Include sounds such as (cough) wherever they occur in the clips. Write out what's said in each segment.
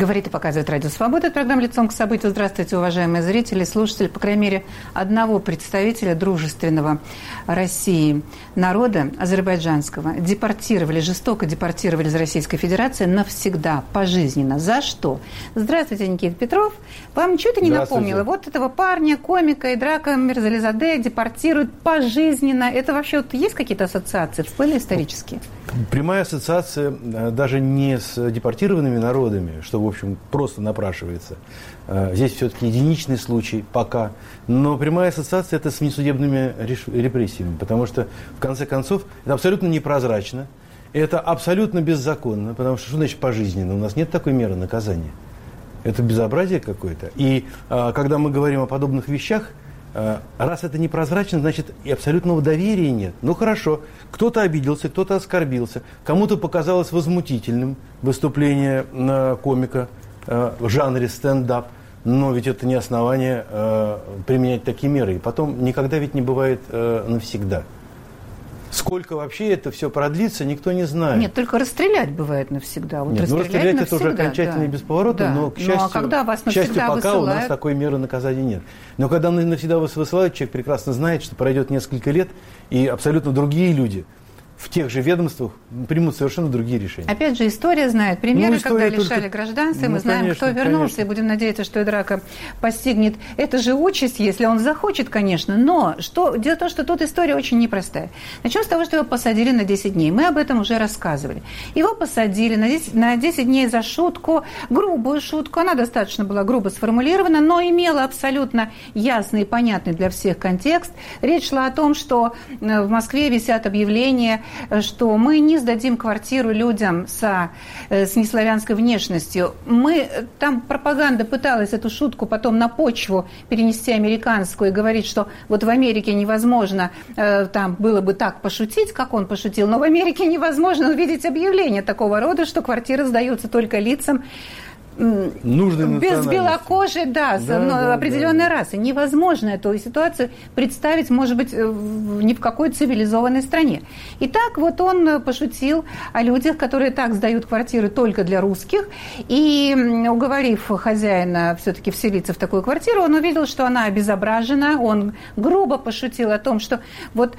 Говорит и показывает Радио Свобода. Это программа «Лицом к событию». Здравствуйте, уважаемые зрители, слушатели. По крайней мере, одного представителя дружественного России народа, азербайджанского, депортировали, жестоко депортировали из Российской Федерации навсегда, пожизненно. За что? Здравствуйте, Никита Петров. Вам ничего-то не напомнило? Вот этого парня, комика и драка Мирзализаде депортируют пожизненно. Это вообще вот есть какие-то ассоциации? Всплыли исторические? Прямая ассоциация э, даже не с депортированными народами, что, в общем, просто напрашивается. Э, здесь все-таки единичный случай пока. Но прямая ассоциация это с несудебными репрессиями, потому что, в конце концов, это абсолютно непрозрачно, это абсолютно беззаконно, потому что что значит пожизненно? У нас нет такой меры наказания. Это безобразие какое-то. И а, когда мы говорим о подобных вещах, раз это непрозрачно, значит и абсолютного доверия нет. Ну хорошо, кто-то обиделся, кто-то оскорбился, кому-то показалось возмутительным выступление на комика э, в жанре стендап, но ведь это не основание э, применять такие меры. И потом никогда ведь не бывает навсегда. Сколько вообще это все продлится, никто не знает. Нет, только расстрелять бывает навсегда. Вот Нет, ну расстрелять навсегда, это уже окончательно да. и бесповоротно, да. но, к счастью, ну, а когда вас к счастью пока высылают... у нас такой меры наказания нет. Но когда навсегда вас высылают, человек прекрасно знает, что пройдет несколько лет, и абсолютно другие люди – в тех же ведомствах примут совершенно другие решения. Опять же, история знает примеры, ну, история когда лишали только... гражданства, ну, мы знаем, конечно, кто вернулся, конечно. и будем надеяться, что драка постигнет это же участь, если он захочет, конечно. Но что, дело в том, что тут история очень непростая. Начнем с того, что его посадили на 10 дней. Мы об этом уже рассказывали. Его посадили на 10, на 10 дней за шутку, грубую шутку. Она достаточно была грубо сформулирована, но имела абсолютно ясный и понятный для всех контекст. Речь шла о том, что э, в Москве висят объявления что мы не сдадим квартиру людям со, э, с неславянской внешностью. Мы, там пропаганда пыталась эту шутку потом на почву перенести американскую и говорить, что вот в Америке невозможно э, там было бы так пошутить, как он пошутил, но в Америке невозможно увидеть объявление такого рода, что квартиры сдаются только лицам Нужной без белокожей, да, да, ну, да определенной да, расы. Невозможно эту ситуацию представить, может быть, ни в какой цивилизованной стране. И так вот он пошутил о людях, которые так сдают квартиры только для русских. И уговорив хозяина все-таки вселиться в такую квартиру, он увидел, что она обезображена. Он грубо пошутил о том, что вот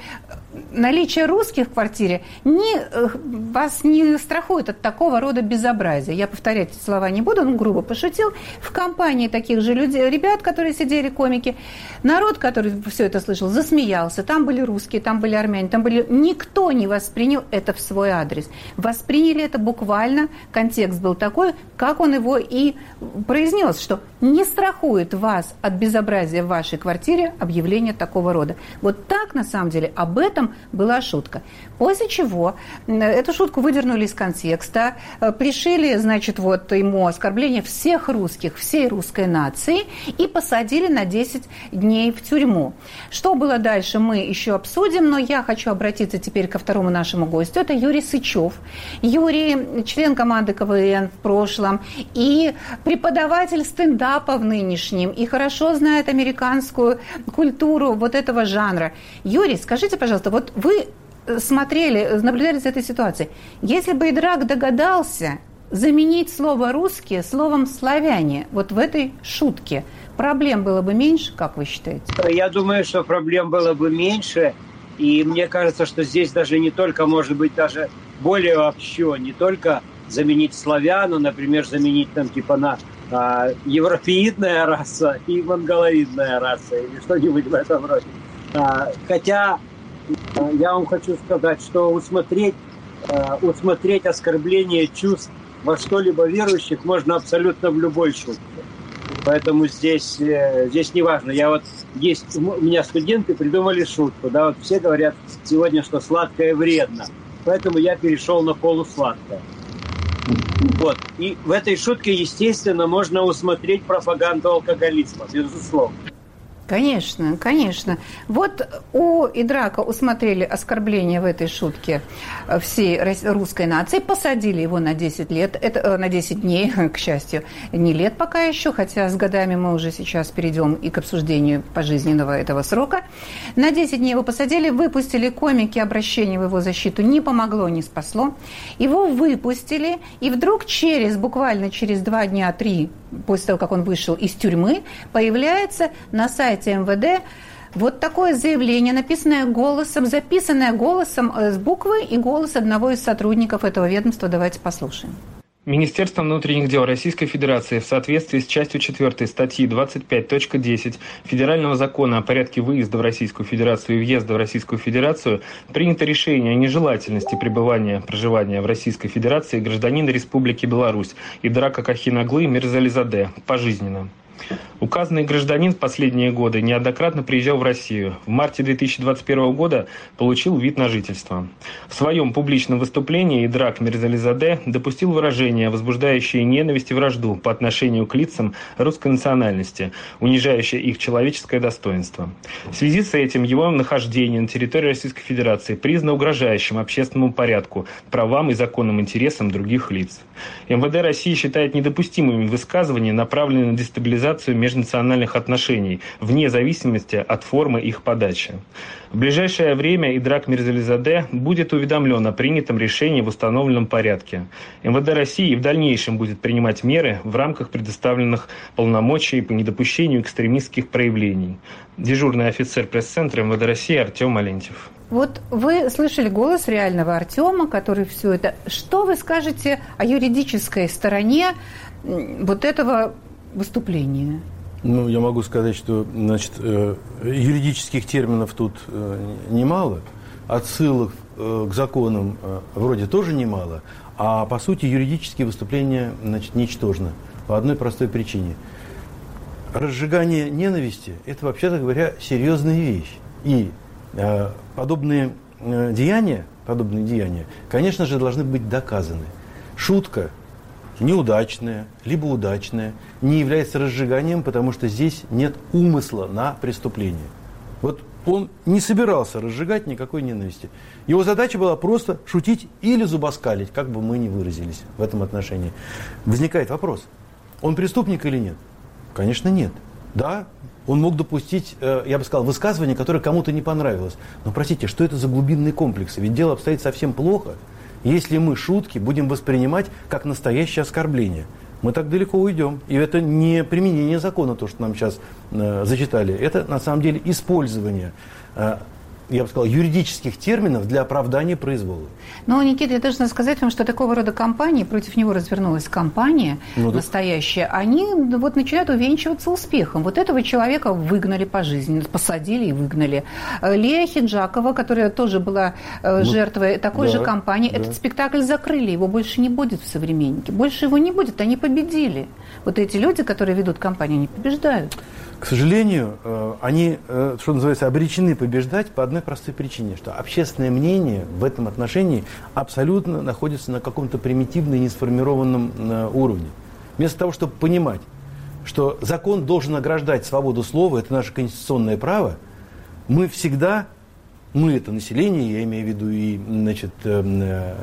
наличие русских в квартире не, э, вас не страхует от такого рода безобразия. Я повторять эти слова не буду, он грубо пошутил. В компании таких же людей, ребят, которые сидели, комики, народ, который все это слышал, засмеялся. Там были русские, там были армяне, там были... Никто не воспринял это в свой адрес. Восприняли это буквально, контекст был такой, как он его и произнес, что не страхует вас от безобразия в вашей квартире объявление такого рода. Вот так, на самом деле, об этом этом была шутка. После чего эту шутку выдернули из контекста, э, пришили, значит, вот ему оскорбление всех русских, всей русской нации и посадили на 10 дней в тюрьму. Что было дальше, мы еще обсудим, но я хочу обратиться теперь ко второму нашему гостю. Это Юрий Сычев. Юрий – член команды КВН в прошлом и преподаватель стендапа в нынешнем, и хорошо знает американскую культуру вот этого жанра. Юрий, скажите, пожалуйста, вот вы э, смотрели, наблюдали за этой ситуацией. Если бы Идрак догадался заменить слово «русские» словом «славяне», вот в этой шутке, проблем было бы меньше, как вы считаете? Я думаю, что проблем было бы меньше. И мне кажется, что здесь даже не только, может быть, даже более вообще, не только заменить славяну, например, заменить там типа на а, европеидная раса и монголоидная раса или что-нибудь в этом роде. А, хотя я вам хочу сказать, что усмотреть, э, усмотреть оскорбление чувств во что-либо верующих можно абсолютно в любой шутке. Поэтому здесь, э, здесь не важно. Я вот есть у меня студенты придумали шутку, да, вот все говорят сегодня, что сладкое вредно. Поэтому я перешел на полусладкое. Вот. И в этой шутке, естественно, можно усмотреть пропаганду алкоголизма, безусловно. Конечно, конечно. Вот у Идрака усмотрели оскорбление в этой шутке всей русской нации, посадили его на 10 лет, это, э, на 10 дней, (laughs) к счастью, не лет пока еще, хотя с годами мы уже сейчас перейдем и к обсуждению пожизненного этого срока. На 10 дней его посадили, выпустили комики, обращение в его защиту не помогло, не спасло. Его выпустили, и вдруг через, буквально через два дня, три, после того, как он вышел из тюрьмы, появляется на сайте МВД вот такое заявление, написанное голосом, записанное голосом э, с буквы и голос одного из сотрудников этого ведомства. Давайте послушаем. Министерство внутренних дел Российской Федерации в соответствии с частью 4 статьи 25.10 Федерального закона о порядке выезда в Российскую Федерацию и въезда в Российскую Федерацию принято решение о нежелательности пребывания, проживания в Российской Федерации гражданина Республики Беларусь и Драка Кахинаглы Мирзализаде пожизненно. Указанный гражданин в последние годы неоднократно приезжал в Россию. В марте 2021 года получил вид на жительство. В своем публичном выступлении Идрак Мирзализаде допустил выражение, возбуждающее ненависть и вражду по отношению к лицам русской национальности, унижающее их человеческое достоинство. В связи с этим его нахождение на территории Российской Федерации признано угрожающим общественному порядку, правам и законным интересам других лиц. МВД России считает недопустимыми высказывания, направленные на дестабилизацию межнациональных отношений, вне зависимости от формы их подачи. В ближайшее время Идрак Мирзализаде будет уведомлен о принятом решении в установленном порядке. МВД России в дальнейшем будет принимать меры в рамках предоставленных полномочий по недопущению экстремистских проявлений. Дежурный офицер пресс-центра МВД России Артем Алентьев. Вот вы слышали голос реального Артема, который все это. Что вы скажете о юридической стороне вот этого выступления? Ну, я могу сказать, что значит, э, юридических терминов тут э, немало, отсылок э, к законам вроде тоже немало, а по сути юридические выступления значит, ничтожны по одной простой причине. Разжигание ненависти – это, вообще-то говоря, серьезная вещь. И Э, подобные э, деяния, подобные деяния, конечно же, должны быть доказаны. Шутка неудачная, либо удачная, не является разжиганием, потому что здесь нет умысла на преступление. Вот он не собирался разжигать никакой ненависти. Его задача была просто шутить или зубоскалить, как бы мы ни выразились в этом отношении. Возникает вопрос, он преступник или нет? Конечно, нет. Да, он мог допустить, э, я бы сказал, высказывание, которое кому-то не понравилось. Но простите, что это за глубинные комплексы? Ведь дело обстоит совсем плохо, если мы шутки будем воспринимать как настоящее оскорбление. Мы так далеко уйдем. И это не применение закона, то, что нам сейчас э, зачитали. Это на самом деле использование э, я бы сказал, юридических терминов для оправдания произвола. Но, Никита, я должна сказать вам, что такого рода компании, против него развернулась компания ну, настоящая, да. они вот начинают увенчиваться успехом. Вот этого человека выгнали по жизни, посадили и выгнали. Лея Хиджакова, которая тоже была э, ну, жертвой такой да, же компании, да. этот спектакль закрыли, его больше не будет в «Современнике». Больше его не будет, они победили. Вот эти люди, которые ведут компанию, они побеждают. К сожалению, э, они, э, что называется, обречены побеждать по одной простой причине, что общественное мнение в этом отношении абсолютно находится на каком-то примитивно несформированном э, уровне. Вместо того, чтобы понимать, что закон должен ограждать свободу слова, это наше конституционное право, мы всегда, мы это население, я имею в виду и значит,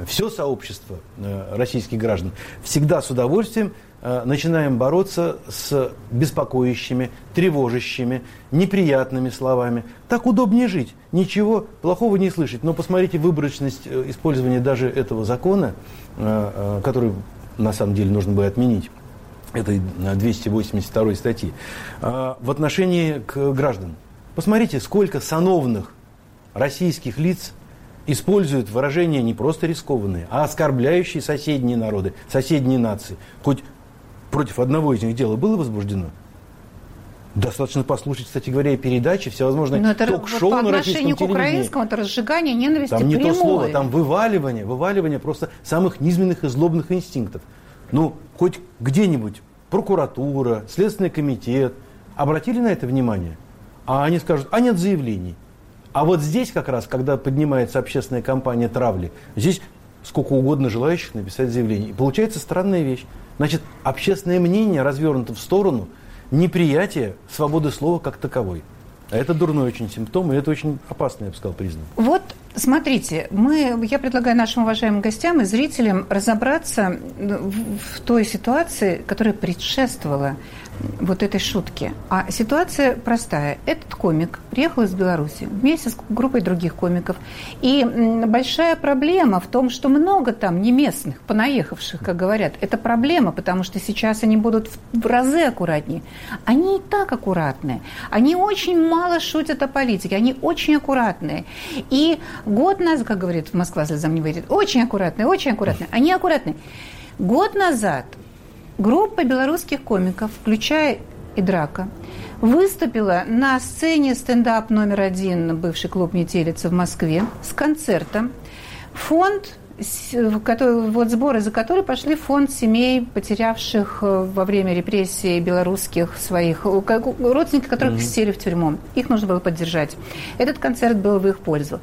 все сообщество российских граждан, всегда с удовольствием Э, начинаем бороться с беспокоящими, тревожащими, неприятными словами. Так удобнее жить, ничего плохого не слышать. Но посмотрите выборочность э, использования даже этого закона, э, который на самом деле нужно бы отменить, этой 282 статьи, в отношении к гражданам. Посмотрите, сколько сановных российских лиц используют выражения не просто рискованные, а оскорбляющие соседние народы, соседние нации. Хоть против одного из них дело было возбуждено? Достаточно послушать, кстати говоря, и передачи, всевозможные Но это ток-шоу вот по на отношению к украинскому, это разжигание ненависти Там не прямое. то слово, там вываливание, вываливание просто самых низменных и злобных инстинктов. Ну, хоть где-нибудь прокуратура, Следственный комитет обратили на это внимание? А они скажут, а нет заявлений. А вот здесь как раз, когда поднимается общественная кампания травли, здесь сколько угодно желающих написать заявление. И получается странная вещь. Значит, общественное мнение развернуто в сторону неприятия свободы слова как таковой. А это дурной очень симптом, и это очень опасный, я бы сказал, признак. Вот смотрите, мы, я предлагаю нашим уважаемым гостям и зрителям разобраться в, в той ситуации, которая предшествовала вот этой шутки. А ситуация простая. Этот комик приехал из Беларуси вместе с группой других комиков. И большая проблема в том, что много там не местных, понаехавших, как говорят. Это проблема, потому что сейчас они будут в разы аккуратнее. Они и так аккуратные. Они очень мало шутят о политике. Они очень аккуратные. И год назад, как говорит Москва слезам не выйдет, очень аккуратные, очень аккуратные. Они аккуратные. Год назад Группа белорусских комиков, включая и Драка, выступила на сцене стендап номер один, бывший клуб «Метелица» в Москве, с концертом. Фонд который, вот сборы за которые пошли в фонд семей, потерявших э, во время репрессий белорусских своих родственников, которых mm-hmm. сели в тюрьму. Их нужно было поддержать. Этот концерт был в их пользу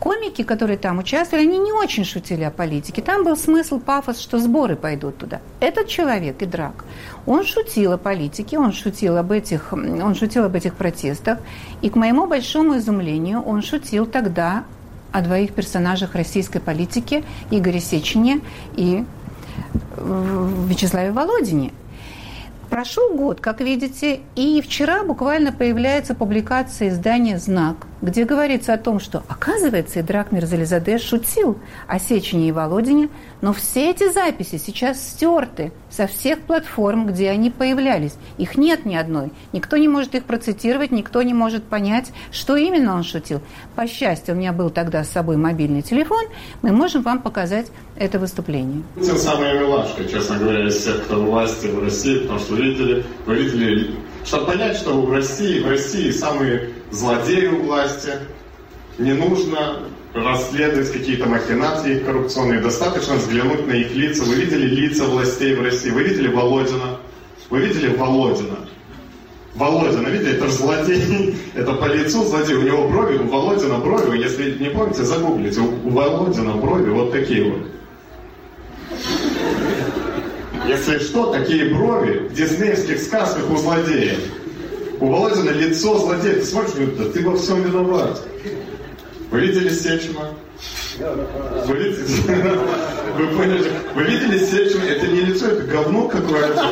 комики, которые там участвовали, они не очень шутили о политике. Там был смысл, пафос, что сборы пойдут туда. Этот человек, и Драк, он шутил о политике, он шутил об этих, он шутил об этих протестах. И к моему большому изумлению он шутил тогда о двоих персонажах российской политики, Игоре Сечине и э, Вячеславе Володине. Прошел год, как видите, и вчера буквально появляется публикация издания «Знак», где говорится о том, что, оказывается, Идрак Мирзализаде шутил о Сечине и Володине, но все эти записи сейчас стерты со всех платформ, где они появлялись. Их нет ни одной. Никто не может их процитировать, никто не может понять, что именно он шутил. По счастью, у меня был тогда с собой мобильный телефон, мы можем вам показать это выступление. Тем самая милашка, честно говоря, из всех, кто власти в России, потому что видели, вы видели, чтобы понять, что в России, в России самые злодеи у власти, не нужно расследовать какие-то махинации коррупционные. Достаточно взглянуть на их лица. Вы видели лица властей в России? Вы видели Володина? Вы видели Володина? Володина, видите, это же злодей, (laughs) это по лицу злодей, у него брови, у Володина брови, если не помните, загуглите, у Володина брови вот такие вот. Если что, такие брови в диснеевских сказках у злодея. У Володина лицо злодея. Ты смотришь, да ты во всем виноват. Вы видели Сечина? Вы видели? (laughs) Вы поняли? Вы видели Сечина? Это не лицо, это говно какое-то.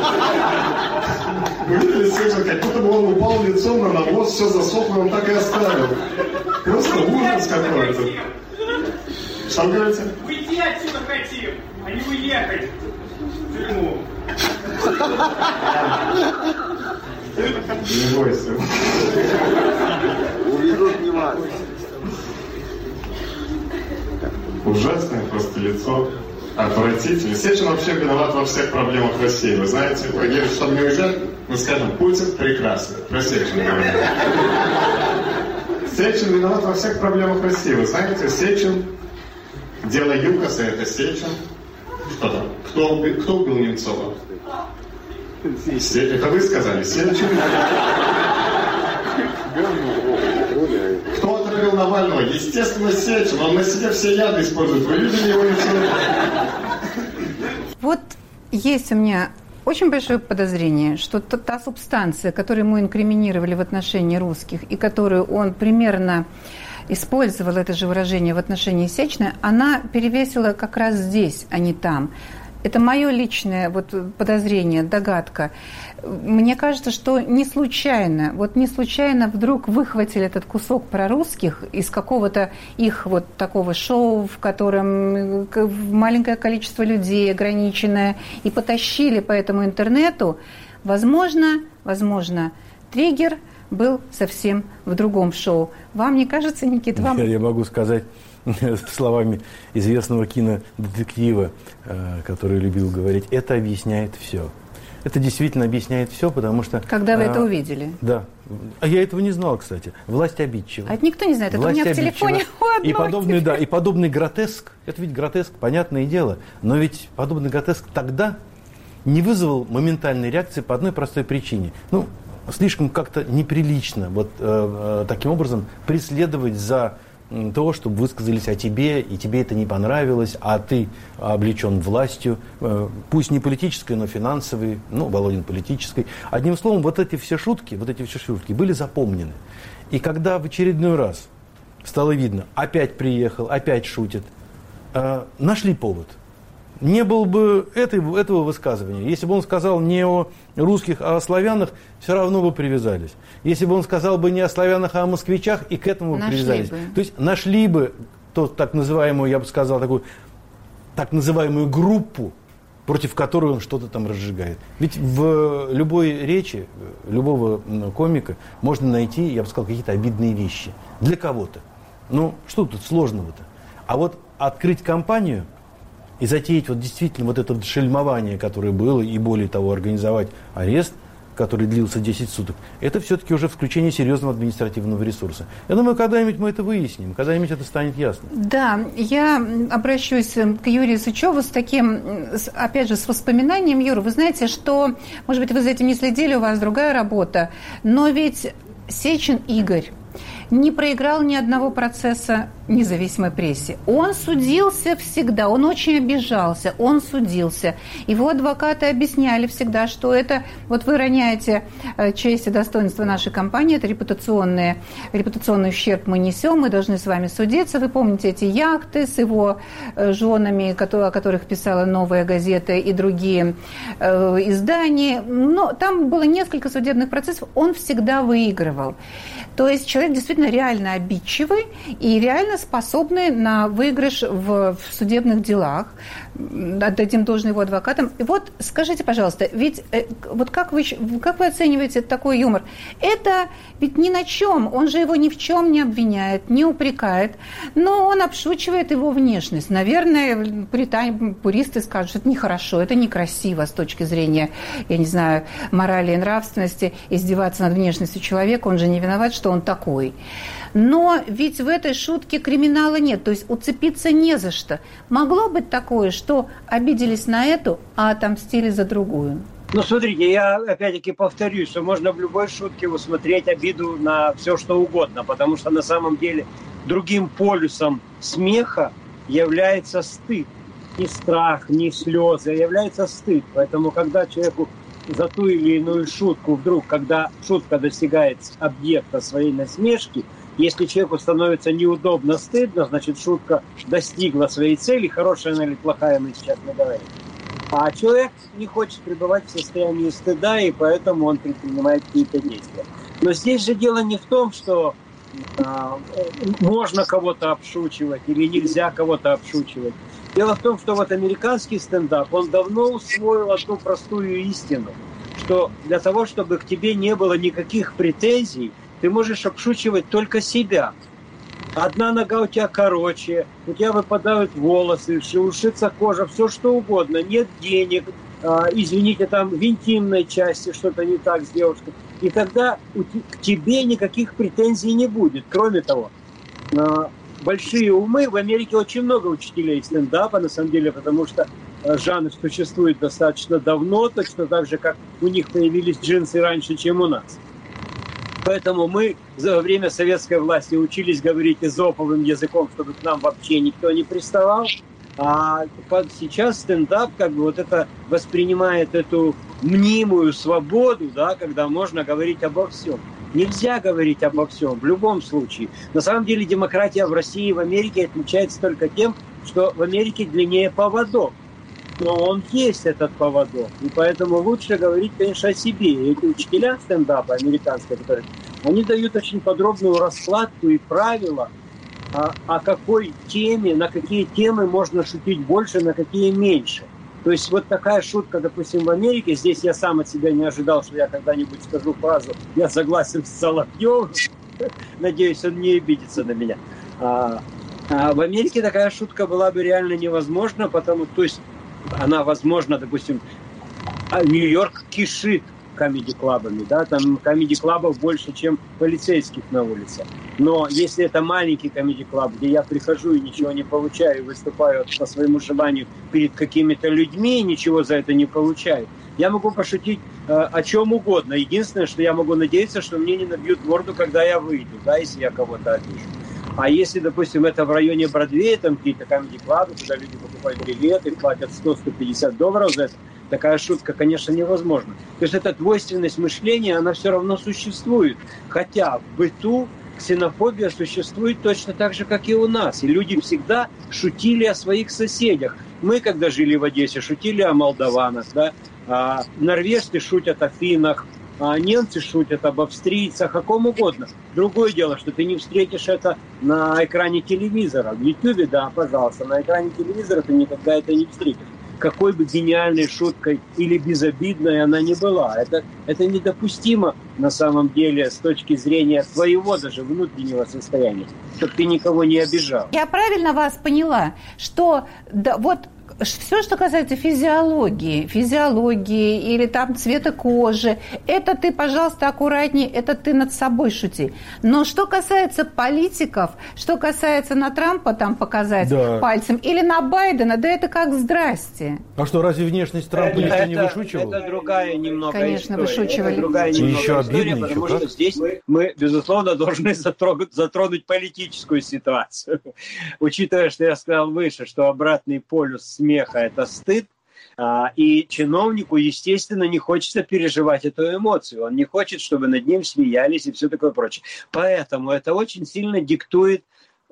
Вы видели Сечина? Как будто бы он упал лицом на навоз, все засохло, он так и оставил. Просто ужас какой-то. Что вы говорите? Уйти отсюда хотим, а не уехать в тюрьму. (laughs) Не бойся. Уведут не вас. Ужасное просто лицо. Отвратительно. Сечин вообще виноват во всех проблемах России. Вы знаете, чтобы не уезжать, мы скажем, Путин прекрасный. Про Сечина говорим. Сечин виноват во всех проблемах России. Вы знаете, Сечин, дело ЮКОСа, это Сечин. Что там? Кто, кто убил Немцова? Это вы сказали, Сечин. Кто отравил Навального? Естественно, Сечин. Он на себе все яды использует. Вы видели его лицо? Вот есть у меня очень большое подозрение, что та, та субстанция, которую ему инкриминировали в отношении русских, и которую он примерно использовал это же выражение в отношении Сечны, она перевесила как раз здесь, а не там. Это мое личное вот подозрение, догадка. Мне кажется, что не случайно, вот не случайно вдруг выхватили этот кусок про русских из какого-то их вот такого шоу, в котором маленькое количество людей ограниченное, и потащили по этому интернету. Возможно, возможно, триггер был совсем в другом шоу. Вам не кажется, Никит? Вам... Я могу сказать (laughs) словами известного кинодетектива, э, который любил говорить, это объясняет все. Это действительно объясняет все, потому что... Когда вы а, это увидели? Да. А я этого не знал, кстати. Власть обидчива. А это никто не знает. Это Власть у меня в телефоне (laughs) И подобный, да, и подобный гротеск, это ведь гротеск, понятное дело, но ведь подобный гротеск тогда не вызвал моментальной реакции по одной простой причине. Ну, слишком как-то неприлично вот э, э, таким образом преследовать за того, чтобы высказались о тебе, и тебе это не понравилось, а ты облечен властью, э, пусть не политической, но финансовой, ну, Володин политической. Одним словом, вот эти все шутки, вот эти все шутки были запомнены. И когда в очередной раз стало видно, опять приехал, опять шутит, э, нашли повод – не было бы этой, этого высказывания. Если бы он сказал не о русских, а о славянах, все равно бы привязались. Если бы он сказал бы не о славянах, а о москвичах, и к этому нашли привязались. Бы. То есть нашли бы то, так называемую, я бы сказал, такую так называемую группу, против которой он что-то там разжигает. Ведь в любой речи любого комика можно найти, я бы сказал, какие-то обидные вещи. Для кого-то. Ну, что тут сложного-то? А вот открыть компанию – и затеять вот действительно вот это шельмование, которое было, и более того, организовать арест, который длился 10 суток, это все-таки уже включение серьезного административного ресурса. Я думаю, когда-нибудь мы это выясним, когда-нибудь это станет ясно. Да, я обращусь к Юрию Сычеву с таким, опять же, с воспоминанием. Юра, вы знаете, что, может быть, вы за этим не следили, у вас другая работа, но ведь Сечин Игорь, не проиграл ни одного процесса независимой прессе. Он судился всегда, он очень обижался, он судился. Его адвокаты объясняли всегда, что это, вот вы роняете э, честь и достоинство нашей компании, это репутационный, репутационный ущерб мы несем, мы должны с вами судиться. Вы помните эти яхты с его э, женами, о которых писала «Новая газета» и другие э, издания. Но там было несколько судебных процессов, он всегда выигрывал. То есть человек действительно реально обидчивый и реально способный на выигрыш в, в судебных делах. Отдадим должное его адвокатам. И вот скажите, пожалуйста, ведь э, вот как вы, как вы оцениваете такой юмор? Это ведь ни на чем, он же его ни в чем не обвиняет, не упрекает, но он обшучивает его внешность. Наверное, пуритане, пуристы скажут, что это нехорошо, это некрасиво с точки зрения, я не знаю, морали и нравственности, издеваться над внешностью человека, он же не виноват, что он такой. Но ведь в этой шутке криминала нет, то есть уцепиться не за что. Могло быть такое, что обиделись на эту, а отомстили за другую? Ну, смотрите, я опять-таки повторюсь, что можно в любой шутке усмотреть обиду на все, что угодно, потому что на самом деле другим полюсом смеха является стыд. Не страх, не слезы, а является стыд. Поэтому, когда человеку за ту или иную шутку вдруг, когда шутка достигает объекта своей насмешки, если человеку становится неудобно, стыдно, значит, шутка достигла своей цели, хорошая она или плохая, мы сейчас не говорим. А человек не хочет пребывать в состоянии стыда, и поэтому он предпринимает какие-то действия. Но здесь же дело не в том, что а, можно кого-то обшучивать или нельзя кого-то обшучивать. Дело в том, что вот американский стендап, он давно усвоил одну простую истину, что для того, чтобы к тебе не было никаких претензий, ты можешь обшучивать только себя. Одна нога у тебя короче, у тебя выпадают волосы, ушится кожа, все что угодно, нет денег, а, извините, там в интимной части что-то не так с девушкой. И тогда к тебе никаких претензий не будет. Кроме того, а, большие умы. В Америке очень много учителей стендапа, на самом деле, потому что э, жанр существует достаточно давно, точно так же, как у них появились джинсы раньше, чем у нас. Поэтому мы за время советской власти учились говорить изоповым языком, чтобы к нам вообще никто не приставал. А сейчас стендап как бы вот это воспринимает эту мнимую свободу, да, когда можно говорить обо всем. Нельзя говорить обо всем, в любом случае. На самом деле демократия в России и в Америке отличается только тем, что в Америке длиннее поводок. Но он есть, этот поводок. И поэтому лучше говорить, конечно, о себе. И эти учителя стендапа американские, которые, они дают очень подробную раскладку и правила, о, о какой теме, на какие темы можно шутить больше, на какие меньше. То есть вот такая шутка, допустим, в Америке, здесь я сам от себя не ожидал, что я когда-нибудь скажу фразу «я согласен с Соловьевым», (laughs) надеюсь, он не обидится на меня. А, а в Америке такая шутка была бы реально невозможна, потому то есть она возможна, допустим, а Нью-Йорк кишит комедий-клабами, да, там комедий-клабов больше, чем полицейских на улице. Но если это маленький комедий-клаб, где я прихожу и ничего не получаю, выступаю по своему желанию перед какими-то людьми и ничего за это не получаю, я могу пошутить э, о чем угодно. Единственное, что я могу надеяться, что мне не набьют морду, когда я выйду, да, если я кого-то обижу. А если, допустим, это в районе Бродвея, там какие-то комедий-клабы, куда люди покупают билеты, платят 100-150 долларов за это, такая шутка, конечно, невозможна. То есть эта двойственность мышления, она все равно существует. Хотя в быту ксенофобия существует точно так же, как и у нас. И люди всегда шутили о своих соседях. Мы, когда жили в Одессе, шутили о молдаванах, да? а норвежцы шутят о финнах, а немцы шутят об австрийцах, о ком угодно. Другое дело, что ты не встретишь это на экране телевизора. В Ютьюбе, да, пожалуйста, на экране телевизора ты никогда это не встретишь какой бы гениальной шуткой или безобидной она ни была. Это, это недопустимо на самом деле с точки зрения твоего даже внутреннего состояния, чтобы ты никого не обижал. Я правильно вас поняла, что да, вот все, что касается физиологии, физиологии или там цвета кожи, это ты, пожалуйста, аккуратнее, это ты над собой шути. Но что касается политиков, что касается на Трампа там показать да. пальцем или на Байдена, да это как здрасте. А что, разве внешность Трампа это, не вышучивал? Это другая немного Конечно, история. вышучивали. Это другая немного еще история, обидно, потому еще что как. здесь мы, безусловно, должны затронуть, затронуть политическую ситуацию. (laughs) Учитывая, что я сказал выше, что обратный полюс смеха – это стыд, а, и чиновнику, естественно, не хочется переживать эту эмоцию. Он не хочет, чтобы над ним смеялись и все такое прочее. Поэтому это очень сильно диктует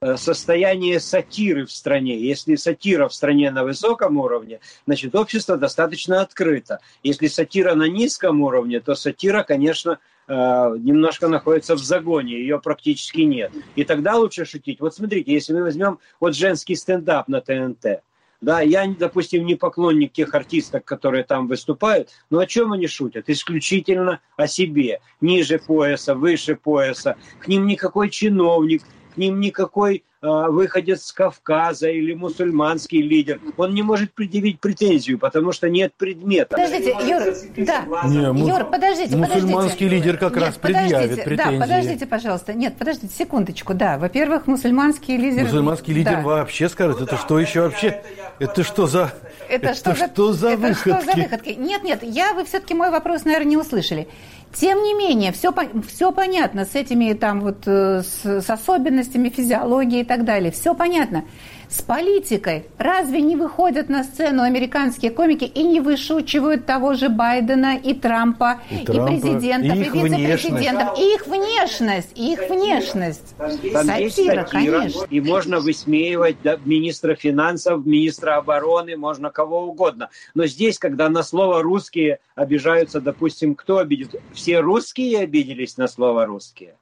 э, состояние сатиры в стране. Если сатира в стране на высоком уровне, значит, общество достаточно открыто. Если сатира на низком уровне, то сатира, конечно, э, немножко находится в загоне, ее практически нет. И тогда лучше шутить. Вот смотрите, если мы возьмем вот женский стендап на ТНТ, да, я, допустим, не поклонник тех артисток, которые там выступают, но о чем они шутят? Исключительно о себе. Ниже пояса, выше пояса. К ним никакой чиновник, к ним никакой выходец с Кавказа или мусульманский лидер. Он не может предъявить претензию, потому что нет предмета. Подождите, Юр, да. Не, му- Юр, подождите, мусульманский подождите. лидер как Нет, раз предъявит подождите, претензии. Да, подождите, пожалуйста. Нет, подождите, секундочку. Да, во-первых, мусульманский лидер... Мусульманский лидер Да. вообще скажет, это что еще вообще? Это что за... Это, что, за, что за это выходки? что за выходки? Нет, нет, я вы все-таки мой вопрос, наверное, не услышали. Тем не менее, все, все понятно с этими там вот э, с, с особенностями физиологии и так далее. Все понятно. С политикой разве не выходят на сцену американские комики и не вышучивают того же Байдена и Трампа, И и, Трампа, президентов, и и, вице-президентов, и их внешность, и их внешность. Там есть Сатира, сатира, конечно. и можно высмеивать да, министра финансов, министра обороны, можно кого угодно. Но здесь, когда на слово «русские» обижаются, допустим, кто обидит? Все русские обиделись на слово «русские»?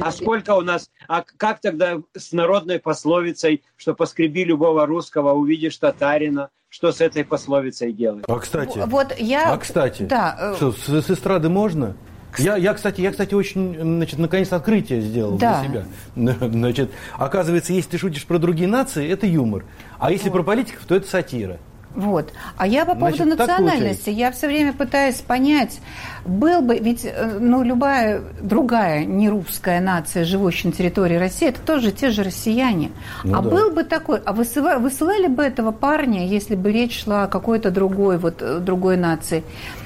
А сколько у нас, а как тогда с народной пословицей, что поскреби любого русского, увидишь татарина, что с этой пословицей делать? А кстати, Вот я... а кстати, Да, э, что, с, с эстрады можно? Я, я, кстати, я, кстати, очень, значит, наконец открытие сделал Да. для себя. (laughs) Значит, оказывается, если ты шутишь про другие нации, это юмор. А если про политиков, то это сатира. Вот. А я по поводу Значит, так национальности, я все время пытаюсь понять, был бы, ведь э, ну, любая другая нерусская нация, живущая на территории России, это тоже те же россияне. Ну а да. был бы такой, а высыва- высылали бы этого парня, если бы речь шла о какой-то другой, вот, э, другой нации?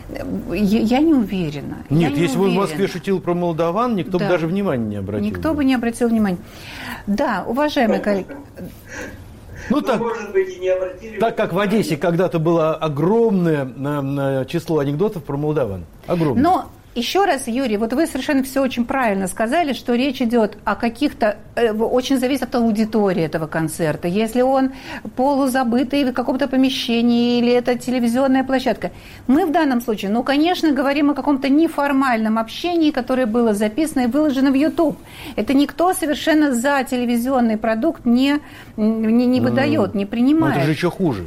Э, Я, я не уверена. Я Нет, не если бы он в. Москве шутил про молдаван, никто Да. бы даже внимания не обратил. Никто бы не обратил внимания. Да, уважаемые коллеги, Ну так, может быть, и не обратили так как в Одессе когда-то было огромное число анекдотов про молдаван. Огромное. Но еще раз, Юрий, вот вы совершенно все очень правильно сказали, что речь идет о каких-то... э, Очень зависит от аудитории этого концерта. Если он полузабытый в каком-то помещении или это телевизионная площадка. Мы в данном случае, ну, конечно, говорим о каком-то неформальном общении, которое было записано и выложено в YouTube. Это никто совершенно за телевизионный продукт не, не, не выдает, не Но принимает. это же еще хуже.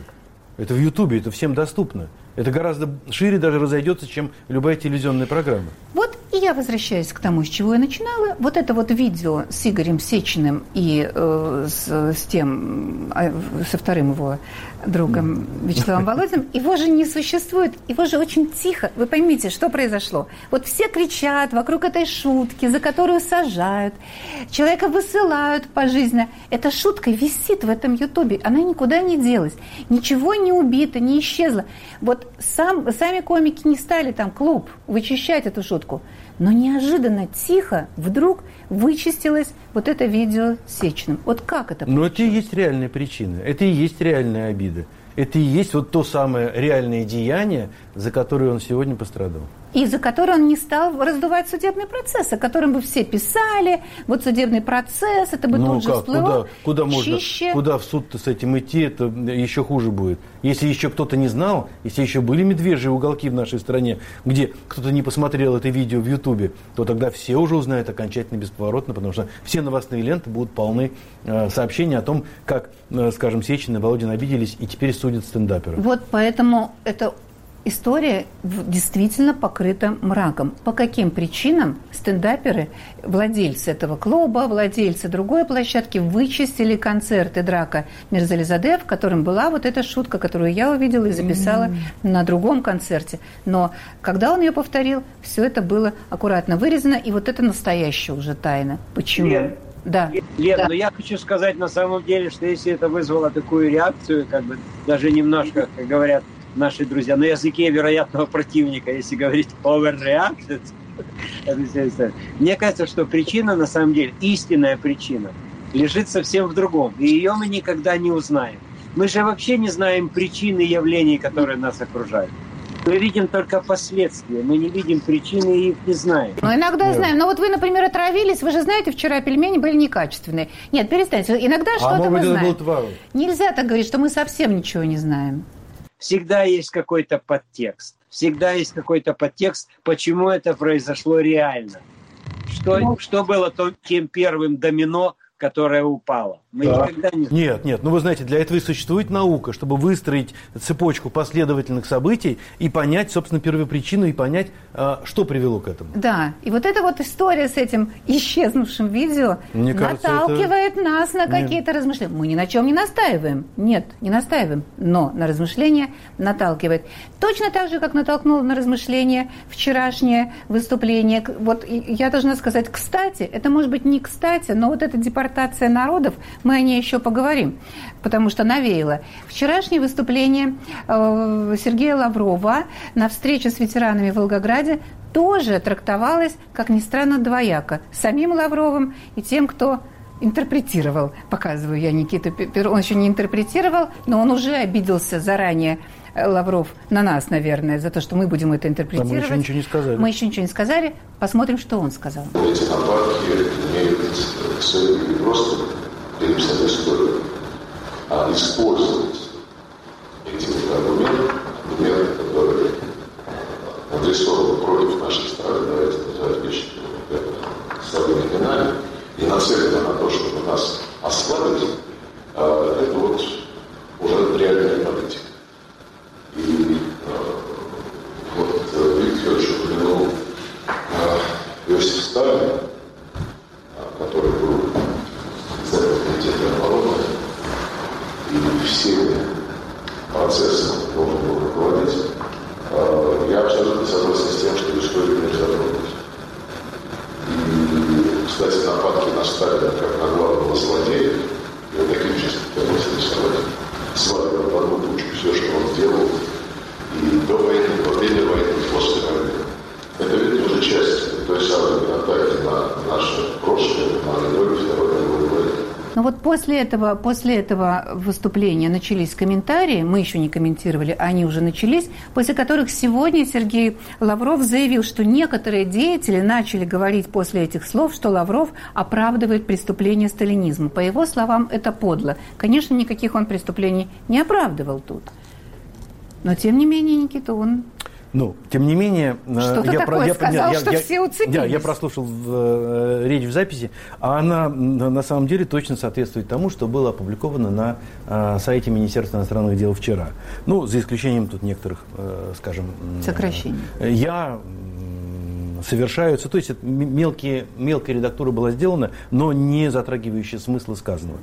Это в Ютубе, это всем доступно. Это гораздо шире даже разойдется, чем любая телевизионная программа. Вот и я возвращаюсь к тому, с чего я начинала. Вот это вот видео с Игорем Сечиным и э, с, с тем, э, со вторым его другом Вячеславом (laughs) Володиным, его же не существует. Его же очень тихо. Вы поймите, что произошло. Вот все кричат вокруг этой шутки, за которую сажают. Человека высылают пожизненно. Эта шутка висит в этом Ютубе. Она никуда не делась. Ничего не убито, не исчезло. Вот сам, сами комики не стали там клуб вычищать эту шутку. Но неожиданно, тихо, вдруг вычистилось вот это видео Сечным. Вот как это? Но это и есть реальная причина. Это и есть реальная обида. Это и есть вот то самое реальное деяние, за которое он сегодня пострадал и за который он не стал раздувать судебный процесс, о котором бы все писали, вот судебный процесс, это бы ну, тут как? же всплыло. Куда, куда чище. можно, куда в суд-то с этим идти, это еще хуже будет. Если еще кто-то не знал, если еще были медвежьи уголки в нашей стране, где кто-то не посмотрел это видео в Ютубе, то тогда все уже узнают окончательно бесповоротно, потому что все новостные ленты будут полны э, сообщений о том, как, э, скажем, Сечин и Володин обиделись и теперь судят стендапера. Вот поэтому это история действительно покрыта мраком. По каким причинам стендаперы, владельцы этого клуба, владельцы другой площадки вычистили концерты Драка Мирзализаде, в котором была вот эта шутка, которую я увидела и записала mm-hmm. на другом концерте. Но когда он ее повторил, все это было аккуратно вырезано, и вот это настоящая уже тайна. Почему? Лен, да. Лен, да. но я хочу сказать на самом деле, что если это вызвало такую реакцию, как бы даже немножко, как говорят, наши друзья, на языке вероятного противника, если говорить overreacted, мне кажется, что причина, на самом деле, истинная причина, лежит совсем в другом. И ее мы никогда не узнаем. Мы же вообще не знаем причины явлений, которые нас окружают. Мы видим только последствия, мы не видим причины и их не знаем. Ну, иногда Нет. знаем. Но вот вы, например, отравились, вы же знаете, вчера пельмени были некачественные. Нет, перестаньте. Иногда а что-то мы знаем. Нельзя так говорить, что мы совсем ничего не знаем всегда есть какой-то подтекст. Всегда есть какой-то подтекст, почему это произошло реально. Что, ну, что было тем первым домино, которая упала. Мы да. никогда не... Нет, нет, ну вы знаете, для этого и существует наука, чтобы выстроить цепочку последовательных событий и понять, собственно, первопричину и понять, а, что привело к этому. Да, и вот эта вот история с этим исчезнувшим видео Мне наталкивает это... нас на какие-то нет. размышления. Мы ни на чем не настаиваем. Нет, не настаиваем, но на размышления наталкивает. Точно так же, как натолкнуло на размышления вчерашнее выступление. Вот я должна сказать, кстати, это может быть не кстати, но вот эта депортация народов, мы о ней еще поговорим, потому что навеяло. Вчерашнее выступление э, Сергея Лаврова на встрече с ветеранами в Волгограде тоже трактовалось, как ни странно, двояко. Самим Лавровым и тем, кто интерпретировал, показываю я Никиту Петрова, он еще не интерпретировал, но он уже обиделся заранее э, Лавров на нас, наверное, за то, что мы будем это интерпретировать. Да мы еще ничего не сказали. Мы еще ничего не сказали. Посмотрим, что он сказал. Эти нападки имеют целью не просто переписать историю, а использовать эти аргументы, аргументы, которые адресованы против нашей страны, давайте называть вещи своими именами, и нацелены на то, чтобы нас ослабить, а это вот уже реальная политика. И а, вот э, Виктор Федорович упомянул а, Иосиф Сталин, который был председателем комитета обороны, и всеми процессами должен был руководить. Я абсолютно согласен с тем, что историю нельзя трогать. И, кстати, нападки на Сталина как на главного злодея, и вот таким честно пытались рисовать, сваливая в одну кучу все, что он делал, и до войны, во время войны, и после войны. Это ведь уже часть той самой атаки на наше прошлое, на Второй мировой войны. Но вот после этого, после этого выступления начались комментарии, мы еще не комментировали, а они уже начались, после которых сегодня Сергей Лавров заявил, что некоторые деятели начали говорить после этих слов, что Лавров оправдывает преступление сталинизма. По его словам, это подло. Конечно, никаких он преступлений не оправдывал тут. Но, тем не менее, Никита, он ну, тем не менее, э, Что-то я, такое я, сказал, я, что я, все уцепились. Я, я прослушал э, речь в записи, а она на самом деле точно соответствует тому, что было опубликовано на э, сайте Министерства иностранных дел вчера. Ну, за исключением тут некоторых, э, скажем... Сокращений. Э, я совершаются. То есть это мелкие, мелкая редактура была сделана, но не затрагивающая смысла сказанного.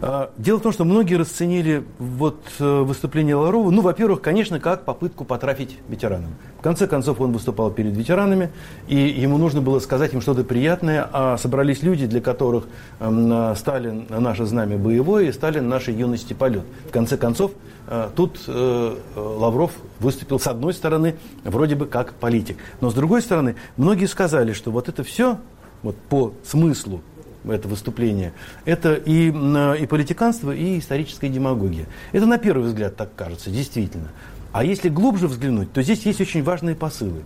А, дело в том, что многие расценили вот э, выступление Лаврова, ну, во-первых, конечно, как попытку потрафить ветеранам. В конце концов, он выступал перед ветеранами, и ему нужно было сказать им что-то приятное, а собрались люди, для которых эм, Сталин наше знамя боевое, и Сталин нашей юности полет. В конце концов, э, тут э, Лавров выступил, с одной стороны, вроде бы как политик. Но с другой стороны, многие сказали, что вот это все, вот по смыслу это выступление, это и, и политиканство, и историческая демагогия. Это на первый взгляд так кажется, действительно. А если глубже взглянуть, то здесь есть очень важные посылы.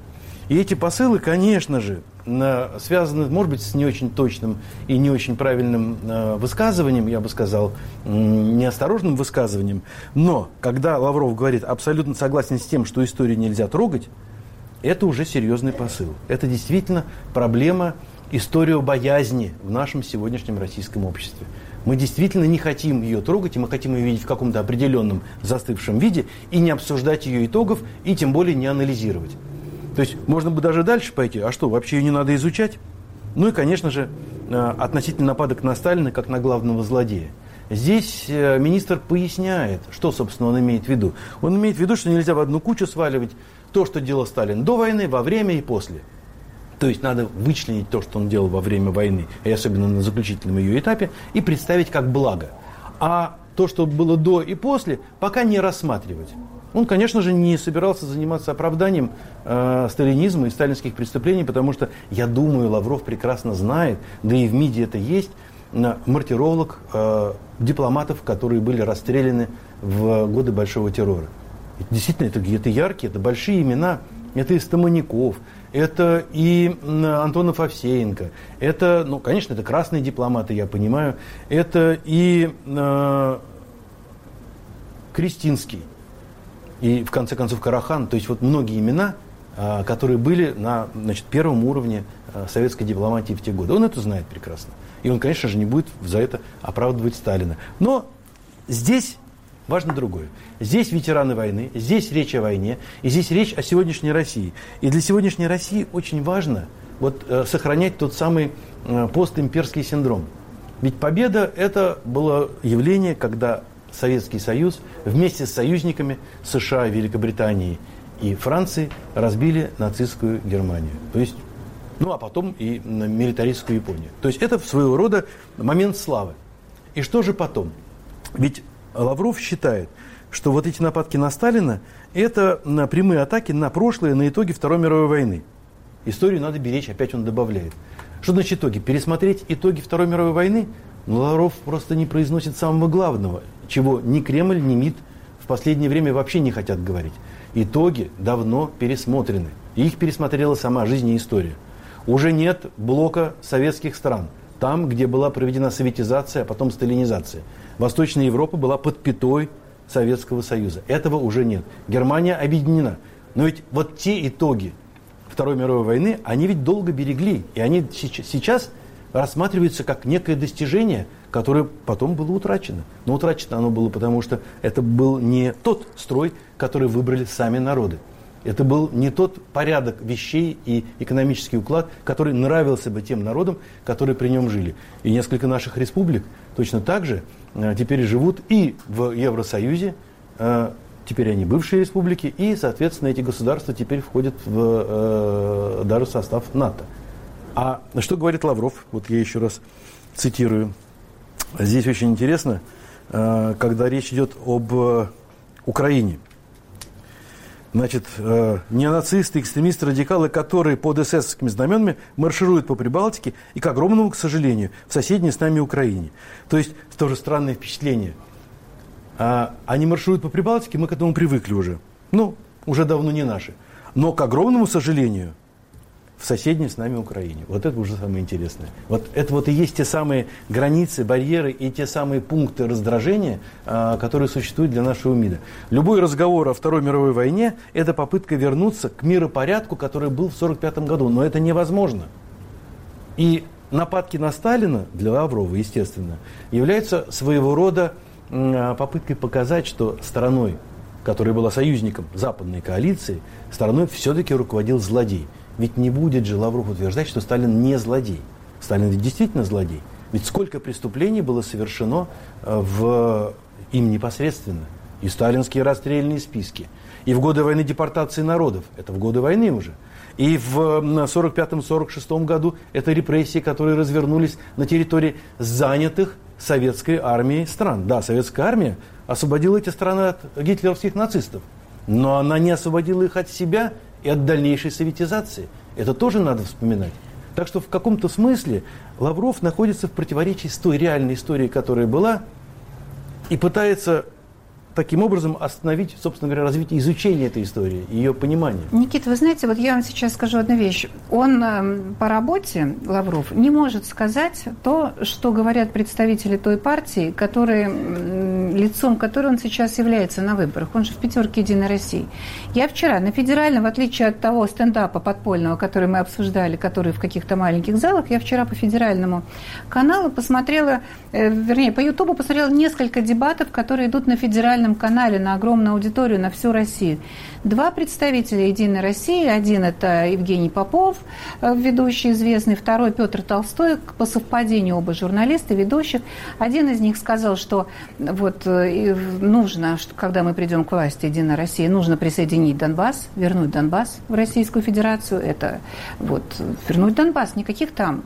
И эти посылы, конечно же, связаны, может быть, с не очень точным и не очень правильным э, высказыванием, я бы сказал, неосторожным высказыванием. Но когда Лавров говорит абсолютно согласен с тем, что историю нельзя трогать, это уже серьезный посыл. Это действительно проблема историобоязни в нашем сегодняшнем российском обществе. Мы действительно не хотим ее трогать, и мы хотим ее видеть в каком-то определенном застывшем виде, и не обсуждать ее итогов, и тем более не анализировать. То есть можно бы даже дальше пойти, а что, вообще ее не надо изучать? Ну и, конечно же, э, относительно нападок на Сталина как на главного злодея. Здесь э, министр поясняет, что, собственно, он имеет в виду. Он имеет в виду, что нельзя в одну кучу сваливать то, что делал Сталин до войны, во время и после. То есть надо вычленить то, что он делал во время войны, и особенно на заключительном ее этапе, и представить как благо. А то, что было до и после, пока не рассматривать. Он, конечно же, не собирался заниматься оправданием э, сталинизма и сталинских преступлений, потому что, я думаю, Лавров прекрасно знает, да и в МИДе это есть, э, мартировок э, дипломатов, которые были расстреляны в годы Большого террора. Действительно, это, это яркие, это большие имена. Это и Стаманяков, это и Антонов Овсеенко, это, ну, конечно, это красные дипломаты, я понимаю, это и э, Кристинский, и, в конце концов, Карахан. То есть вот многие имена, а, которые были на значит, первом уровне а, советской дипломатии в те годы. Он это знает прекрасно. И он, конечно же, не будет за это оправдывать Сталина. Но здесь важно другое. Здесь ветераны войны, здесь речь о войне, и здесь речь о сегодняшней России. И для сегодняшней России очень важно вот, э, сохранять тот самый э, постимперский синдром. Ведь победа – это было явление, когда Советский Союз вместе с союзниками США, Великобритании и Франции разбили нацистскую Германию. То есть, ну а потом и милитаристскую Японию. То есть это своего рода момент славы. И что же потом? Ведь Лавров считает, что вот эти нападки на Сталина – это прямые атаки на прошлое, на итоги Второй мировой войны. Историю надо беречь, опять он добавляет. Что значит итоги? Пересмотреть итоги Второй мировой войны? Но Лавров просто не произносит самого главного чего ни Кремль, ни МИД в последнее время вообще не хотят говорить. Итоги давно пересмотрены. И их пересмотрела сама жизнь и история. Уже нет блока советских стран. Там, где была проведена советизация, а потом сталинизация. Восточная Европа была под пятой Советского Союза. Этого уже нет. Германия объединена. Но ведь вот те итоги Второй мировой войны, они ведь долго берегли. И они сейчас рассматриваются как некое достижение – которое потом было утрачено. Но утрачено оно было потому, что это был не тот строй, который выбрали сами народы. Это был не тот порядок вещей и экономический уклад, который нравился бы тем народам, которые при нем жили. И несколько наших республик точно так же э, теперь живут и в Евросоюзе, э, теперь они бывшие республики, и, соответственно, эти государства теперь входят в э, даже состав НАТО. А что говорит Лавров? Вот я еще раз цитирую. Здесь очень интересно, э, когда речь идет об э, Украине. Значит, э, неонацисты, экстремисты, радикалы, которые под эсэсовскими знаменами маршируют по Прибалтике и, к огромному, к сожалению, в соседней с нами Украине. То есть, тоже странное впечатление. А, они маршируют по Прибалтике, мы к этому привыкли уже. Ну, уже давно не наши. Но, к огромному сожалению, в соседней с нами Украине. Вот это уже самое интересное. Вот это вот и есть те самые границы, барьеры и те самые пункты раздражения, а, которые существуют для нашего МИДа. Любой разговор о Второй мировой войне – это попытка вернуться к миропорядку, который был в 1945 году. Но это невозможно. И нападки на Сталина, для Лаврова, естественно, являются своего рода а, попыткой показать, что стороной, которая была союзником западной коалиции, стороной все-таки руководил злодей – ведь не будет же Лавров утверждать, что Сталин не злодей. Сталин ведь действительно злодей. Ведь сколько преступлений было совершено э, в им непосредственно. И сталинские расстрельные списки. И в годы войны депортации народов. Это в годы войны уже. И в 1945-1946 году это репрессии, которые развернулись на территории занятых советской армией стран. Да, советская армия освободила эти страны от гитлеровских нацистов. но она не освободила их от себя и от дальнейшей советизации. Это тоже надо вспоминать. Так что в каком-то смысле Лавров находится в противоречии с той реальной историей, которая была, и пытается таким образом остановить, собственно говоря, развитие изучения этой истории, ее понимания. Никита, вы знаете, вот я вам сейчас скажу одну вещь. Он э, по работе, Лавров, не может сказать то, что говорят представители той партии, которые, лицом которой он сейчас является на выборах. Он же в пятерке «Единой России». Я вчера на федеральном, в отличие от того стендапа подпольного, который мы обсуждали, который в каких-то маленьких залах, я вчера по федеральному каналу посмотрела, э, вернее, по Ютубу посмотрела несколько дебатов, которые идут на федеральном федеральном канале на огромную аудиторию, на всю Россию. Два представителя «Единой России». Один – это Евгений Попов, э, ведущий известный. Второй – Петр Толстой. По совпадению оба журналисты, ведущих. Один из них сказал, что вот э, нужно, когда мы придем к власти «Единой России», нужно присоединить Донбасс, вернуть Донбасс в Российскую Федерацию. Это вот вернуть Донбасс, никаких там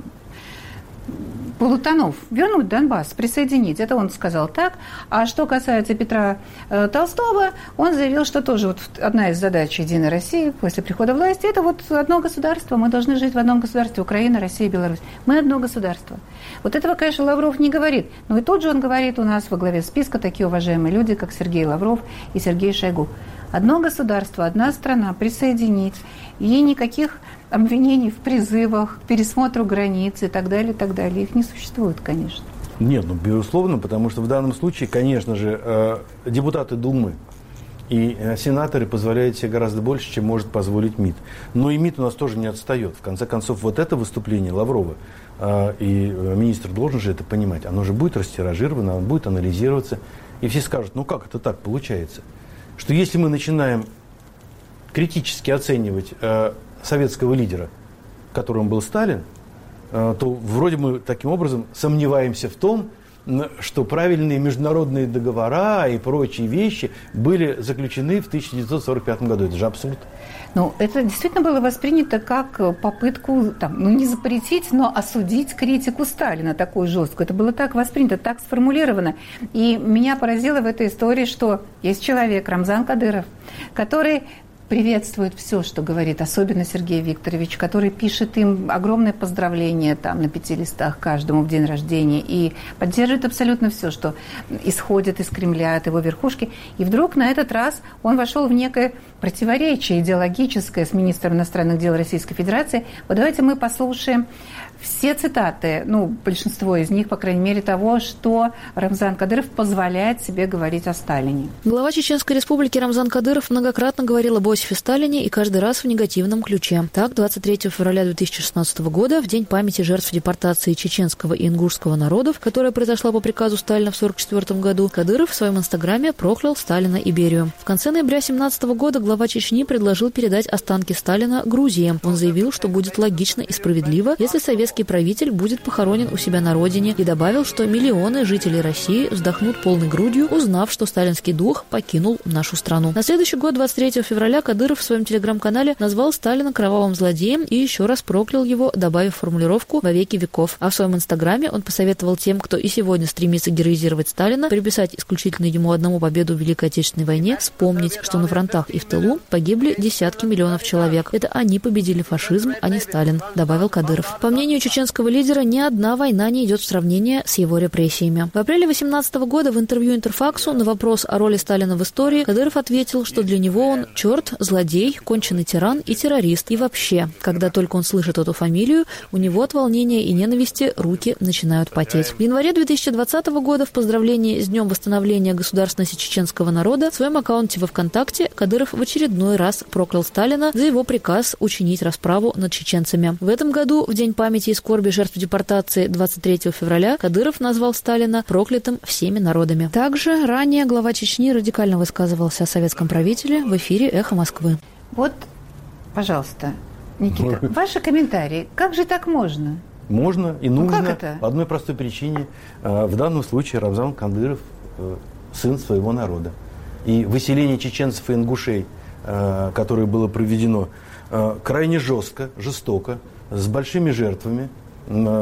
полутонов вернуть Донбасс, присоединить. Это он сказал так. А что касается Петра э, Толстого, он заявил, что тоже вот одна из задач Единой России после прихода власти – это вот одно государство. Мы должны жить в одном государстве – Украина, Россия, Беларусь. Мы одно государство. Вот этого, конечно, Лавров не говорит. Но и тут же он говорит у нас во главе списка такие уважаемые люди, как Сергей Лавров и Сергей Шойгу. Одно государство, одна страна присоединить. И никаких обвинений в призывах, пересмотру границ и так далее, и так далее. Их не существует, конечно. Нет, ну, безусловно, потому что в данном случае, конечно же, э, депутаты Думы и э, сенаторы позволяют себе гораздо больше, чем может позволить МИД. Но и МИД у нас тоже не отстает. В конце концов, вот это выступление Лаврова, э, и министр должен же это понимать, оно же будет растиражировано, оно будет анализироваться. И все скажут, ну как это так получается? Что если мы начинаем критически оценивать советского лидера, которым был Сталин, э, то вроде мы таким образом сомневаемся в том, что правильные международные договора и прочие вещи были заключены в 1945 году. Это же абсурд. Ну, это действительно было воспринято как попытку, там, ну, не запретить, но осудить критику Сталина такую жесткую. Это было так воспринято, так сформулировано. И меня поразило в этой истории, что есть человек, Рамзан Кадыров, который приветствует все, что говорит, особенно Сергей Викторович, который пишет им огромное поздравление там на пяти листах каждому в день рождения и поддерживает абсолютно все, что исходит из Кремля, от его верхушки. И вдруг на этот раз он вошел в некое противоречие идеологическое с министром иностранных дел Российской Федерации. Вот давайте мы послушаем все цитаты, ну, большинство из них, по крайней мере, того, что Рамзан Кадыров позволяет себе говорить о Сталине. Глава Чеченской республики Рамзан Кадыров многократно говорил об Иосифе Сталине и каждый раз в негативном ключе. Так, 23 февраля 2016 года, в День памяти жертв депортации чеченского и ингушского народов, которая произошла по приказу Сталина в 1944 году, Кадыров в своем инстаграме проклял Сталина и Берию. В конце ноября 2017 года глава Чечни предложил передать останки Сталина Грузии. Он заявил, что будет логично и справедливо, если советский советский правитель будет похоронен у себя на родине и добавил, что миллионы жителей России вздохнут полной грудью, узнав, что сталинский дух покинул нашу страну. На следующий год, 23 февраля, Кадыров в своем телеграм-канале назвал Сталина кровавым злодеем и еще раз проклял его, добавив формулировку «во веки веков». А в своем инстаграме он посоветовал тем, кто и сегодня стремится героизировать Сталина, приписать исключительно ему одному победу в Великой Отечественной войне, вспомнить, что на фронтах и в тылу погибли десятки миллионов человек. Это они победили фашизм, а не Сталин, добавил Кадыров. По мнению чеченского лидера ни одна война не идет в сравнение с его репрессиями. В апреле 2018 года в интервью Интерфаксу на вопрос о роли Сталина в истории Кадыров ответил, что для него он черт, злодей, конченый тиран и террорист. И вообще, когда только он слышит эту фамилию, у него от волнения и ненависти руки начинают потеть. В январе 2020 года в поздравлении с Днем восстановления государственности чеченского народа в своем аккаунте во ВКонтакте Кадыров в очередной раз проклял Сталина за его приказ учинить расправу над чеченцами. В этом году, в День памяти скорби жертв депортации 23 февраля Кадыров назвал Сталина проклятым всеми народами. Также ранее глава Чечни радикально высказывался о советском правителе в эфире «Эхо Москвы». Вот, пожалуйста, Никита, ваши комментарии. Как же так можно? Можно и нужно. Ну, как это? По одной простой причине. А, в данном случае Рамзан Кадыров э, сын своего народа. И выселение чеченцев и ингушей, э, которое было проведено э, крайне жестко, жестоко, с большими жертвами,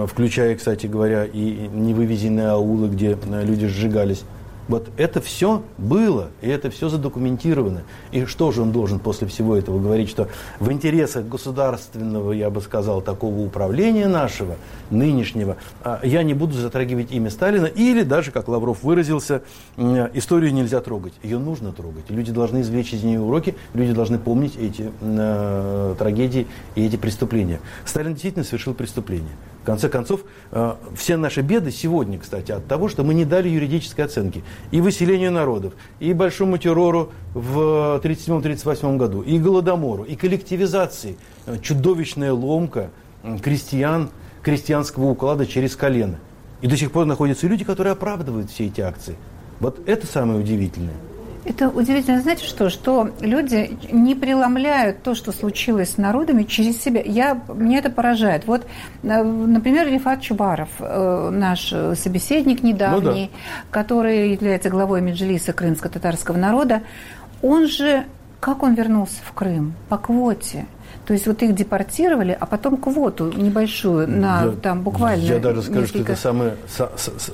включая, кстати говоря, и невывезенные аулы, где э, люди сжигались. Вот это все было, и это все задокументировано. И что же он должен после всего этого говорить, что в интересах государственного, я бы сказал, такого управления нашего, нынешнего, а, я не буду затрагивать имя Сталина, или даже, как Лавров выразился, историю нельзя трогать. Ее нужно трогать. Люди должны извлечь из нее уроки, люди должны помнить эти э, трагедии и эти преступления. Сталин действительно совершил преступление. В конце концов, э, все наши беды сегодня, кстати, от того, что мы не дали юридической оценки и выселению народов, и большому террору в 1937-1938 году, и голодомору, и коллективизации. Э, чудовищная ломка крестьян, крестьянского уклада через колено. И до сих пор находятся люди, которые оправдывают все эти акции. Вот это самое удивительное. Это удивительно, знаете что? Что люди не преломляют то, что случилось с народами через себя. Я, меня это поражает. Вот, э, например, Рифат Чубаров, э, наш собеседник недавний, ну, да. который является главой Меджлиса крымско-татарского народа, он же, как он вернулся в Крым? По квоте. То есть вот их депортировали, а потом квоту небольшую на я, там буквально. Я даже скажу, несколько... что это самое,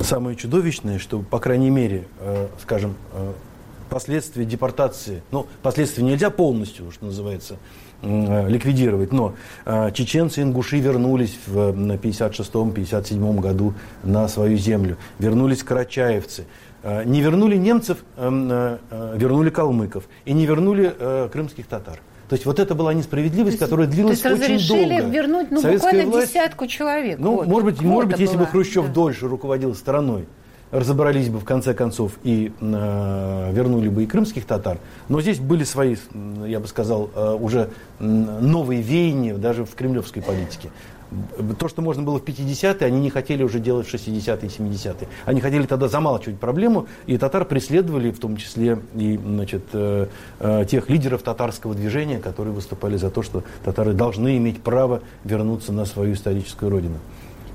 самое чудовищное, что, по крайней мере, э, скажем, э, последствия депортации, ну, последствия нельзя полностью, что называется, э, ликвидировать, но э, чеченцы и ингуши вернулись в 56-57 году на свою землю, вернулись карачаевцы, э, не вернули немцев, вернули калмыков. И не вернули крымских татар. То есть вот это была несправедливость, есть, которая длилась то есть очень разрешили вернуть ну, буквально власть, десятку человек. Ну, вот, может быть, может быть, если бы Хрущев да. дольше руководил страной, разобрались бы в конце концов и э, вернули бы и крымских татар. Но здесь были свои, я бы сказал, э, уже новые веяния даже в кремлевской политике. То, что можно было в 50-е, они не хотели уже делать в 60-е и 70-е. Они хотели тогда замалчивать проблему, и татар преследовали в том числе и значит, э, э, тех лидеров татарского движения, которые выступали за то, что татары должны иметь право вернуться на свою историческую родину.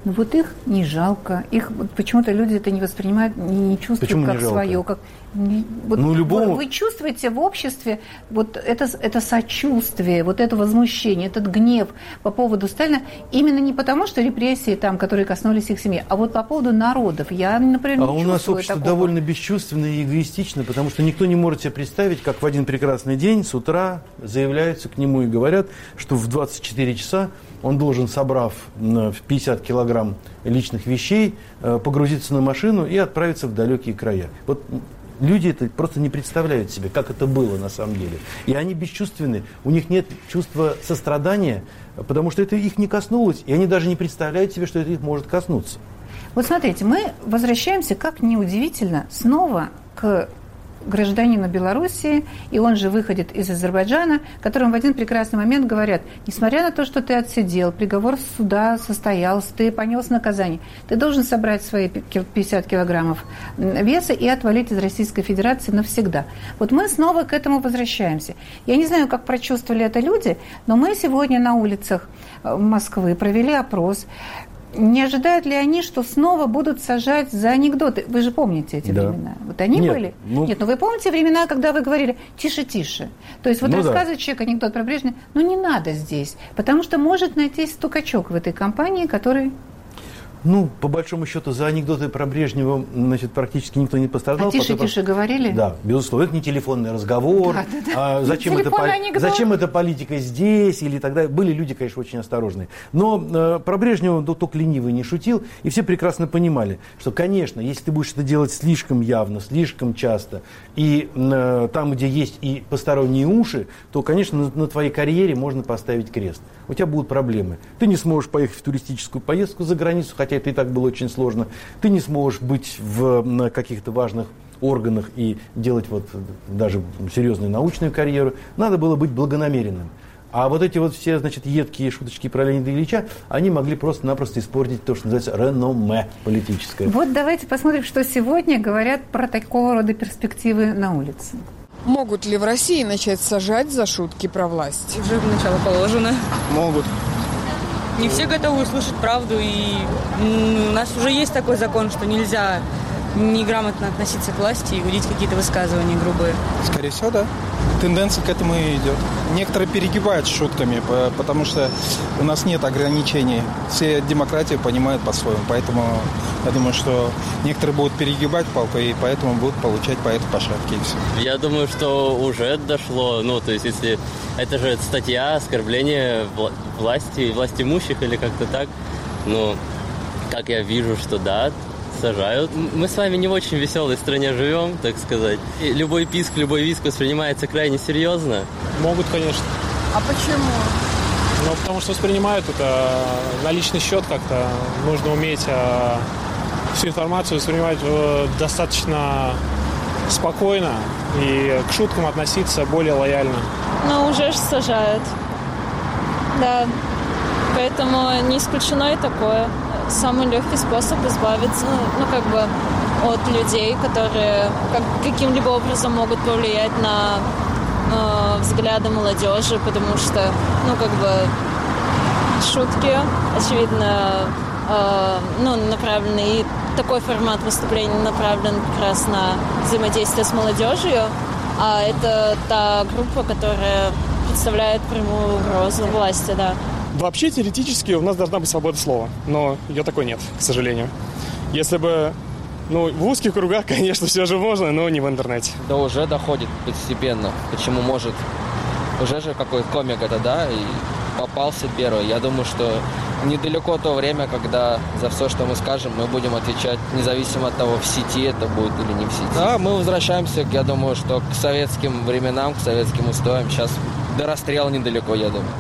Но ну, вот их не жалко, их вот почему-то люди это не воспринимают, не, не чувствуют Почему как не свое, как вот ну, любому... вы, вы чувствуете в обществе вот это, это сочувствие, вот это возмущение, этот гнев по поводу Сталина именно не потому, что репрессии там, которые коснулись их семьи, а вот по поводу народов. Я, например, не а у нас общество такого. довольно бесчувственно и эгоистично, потому что никто не может себе представить, как в один прекрасный день с утра заявляются к нему и говорят, что в 24 часа он должен, собрав 50 килограмм личных вещей, э, погрузиться на машину и отправиться в далекие края. Вот люди это просто не представляют себе, как это было на самом деле. И они бесчувственны, у них нет чувства сострадания, потому что это их не коснулось, и они даже не представляют себе, что это их может коснуться. Вот смотрите, мы возвращаемся, как неудивительно, снова к гражданина Белоруссии, и он же выходит из Азербайджана, которым в один прекрасный момент говорят, несмотря на то, что ты отсидел, приговор суда состоялся, ты понес наказание, ты должен собрать свои 50 килограммов веса и отвалить из Российской Федерации навсегда. Вот мы снова к этому возвращаемся. Я не знаю, как прочувствовали это люди, но мы сегодня на улицах э, Москвы провели опрос, не ожидают ли они, что снова будут сажать за анекдоты? Вы же помните эти да. времена. Вот они Нет, были? Ну... Нет, но вы помните времена, когда вы говорили «тише, тише». То есть вот ну, рассказывает да. человек анекдот про Брежнева, ну не надо здесь, потому что может найтись стукачок в этой компании, который ну, по большому счету, за анекдоты про Брежнева, значит, практически никто не пострадал. А тише, тише говорили? Да, безусловно. Это не телефонный разговор. Да, да, да. А зачем, это, зачем эта политика здесь или тогда? Были люди, конечно, очень осторожные. Но э, про Брежнева ну, только ленивый не шутил, и все прекрасно понимали, что, конечно, если ты будешь это делать слишком явно, слишком часто, и э, там, где есть и посторонние уши, то, конечно, на, на твоей карьере можно поставить крест. У тебя будут проблемы. Ты не сможешь поехать в туристическую поездку за границу, хотя это и так было очень сложно. Ты не сможешь быть в каких-то важных органах и делать вот даже серьезную научную карьеру. Надо было быть благонамеренным. А вот эти вот все, значит, едкие шуточки про Леонида Ильича, они могли просто-напросто испортить то, что называется реноме политическое. Вот давайте посмотрим, что сегодня говорят про такого рода перспективы на улице. Могут ли в России начать сажать за шутки про власть? Уже начало положено. Могут. Не все готовы услышать правду, и у нас уже есть такой закон, что нельзя неграмотно относиться к власти и говорить какие-то высказывания грубые. Скорее всего, да. тенденция к этому и идет. Некоторые перегибают шутками, потому что у нас нет ограничений. Все демократию понимают по-своему. Поэтому я думаю, что некоторые будут перегибать палку, и поэтому будут получать по этой все. Я думаю, что уже дошло. Ну, то есть, если это же статья оскорбления власти, власть имущих или как-то так. Ну, как я вижу, что да, сажают. Мы с вами не в очень веселой стране живем, так сказать. И любой писк, любой виск воспринимается крайне серьезно. Могут, конечно. А почему? Ну, потому что воспринимают это на личный счет как-то. Нужно уметь э, всю информацию воспринимать э, достаточно спокойно и к шуткам относиться более лояльно. Ну, уже же сажают. Да. Поэтому не исключено и такое самый легкий способ избавиться, ну, как бы, от людей, которые как, каким-либо образом могут повлиять на э, взгляды молодежи, потому что, ну, как бы, шутки, очевидно, э, ну, направлены, и такой формат выступления направлен как раз на взаимодействие с молодежью, а это та группа, которая представляет прямую угрозу власти, да. Вообще, теоретически, у нас должна быть свобода слова, но ее такой нет, к сожалению. Если бы ну, в узких кругах, (laughs) конечно, все же можно, но не в интернете. Да уже доходит постепенно. Почему может? Уже же какой комик это, да, и попался первый. Я думаю, что недалеко то время, когда за все, что мы скажем, мы будем отвечать, независимо от того, в сети это будет или не в сети. Да, мы возвращаемся, я думаю, что к советским временам, к советским устоям. Сейчас до расстрела недалеко, я думаю.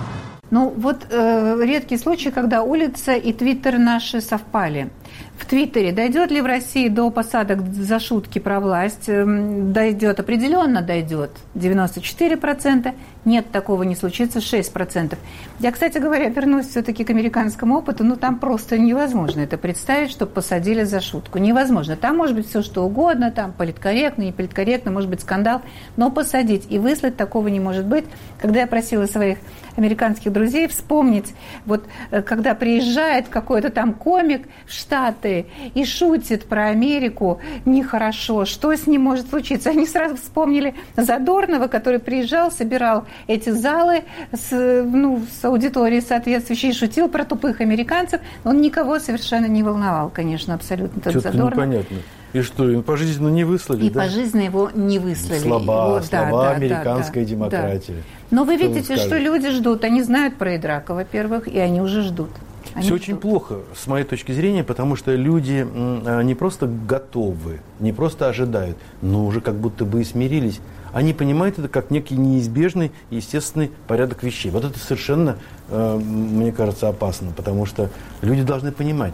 Ну, вот э, редкий случай, когда улица и твиттер наши совпали в Твиттере. Дойдет ли в России до посадок за шутки про власть? Эм, дойдет, определенно дойдет. 94%. Нет, такого не случится, 6%. Я, кстати говоря, вернусь все-таки к американскому опыту, но там просто невозможно это представить, чтобы посадили за шутку. Невозможно. Там может быть все что угодно, там политкорректно, не политкорректно, может быть скандал, но посадить и выслать такого не может быть. Когда я просила своих американских друзей вспомнить, вот э, когда приезжает какой-то там комик в Штаты, Штаты и шутит про Америку нехорошо, что с ним может случиться? Они сразу вспомнили Задорнова, который приезжал, собирал эти залы с, ну, с аудиторией соответствующей, шутил про тупых американцев. Он никого совершенно не волновал, конечно, абсолютно. Тот Что-то Задорнов. непонятно. И что, его пожизненно не выслали? И да? пожизненно его не выслали. Слаба, его, слаба да, американская да, демократия. Да. Но вы что видите, что люди ждут. Они знают про Идрака, во-первых, и они уже ждут. Они Все ждут. очень плохо, с моей точки зрения, потому что люди а, не просто готовы, не просто ожидают, но уже как будто бы и смирились. Они понимают это как некий неизбежный, естественный порядок вещей. Вот это совершенно, а, мне кажется, опасно, потому что люди должны понимать,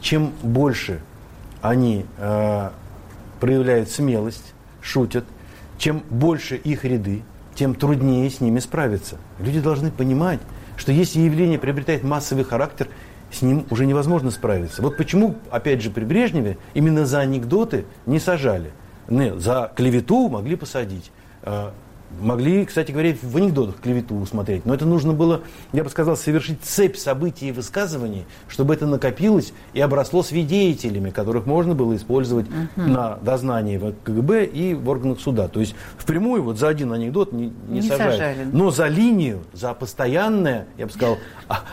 чем больше они а, проявляют смелость, шутят, чем больше их ряды, тем труднее с ними справиться. Люди должны понимать, что если явление приобретает массовый характер, с ним уже невозможно справиться. Вот почему, опять же, при Брежневе именно за анекдоты не сажали. Не, за клевету могли посадить. Могли, кстати говоря, в анекдотах клевету усмотреть. Но это нужно было, я бы сказал, совершить цепь событий и высказываний, чтобы это накопилось и обросло свидетелями, которых можно было использовать угу. на дознании в КГБ и в органах суда. То есть впрямую вот за один анекдот не, не, не сажают. Сажали. Но за линию, за постоянное, я бы сказал,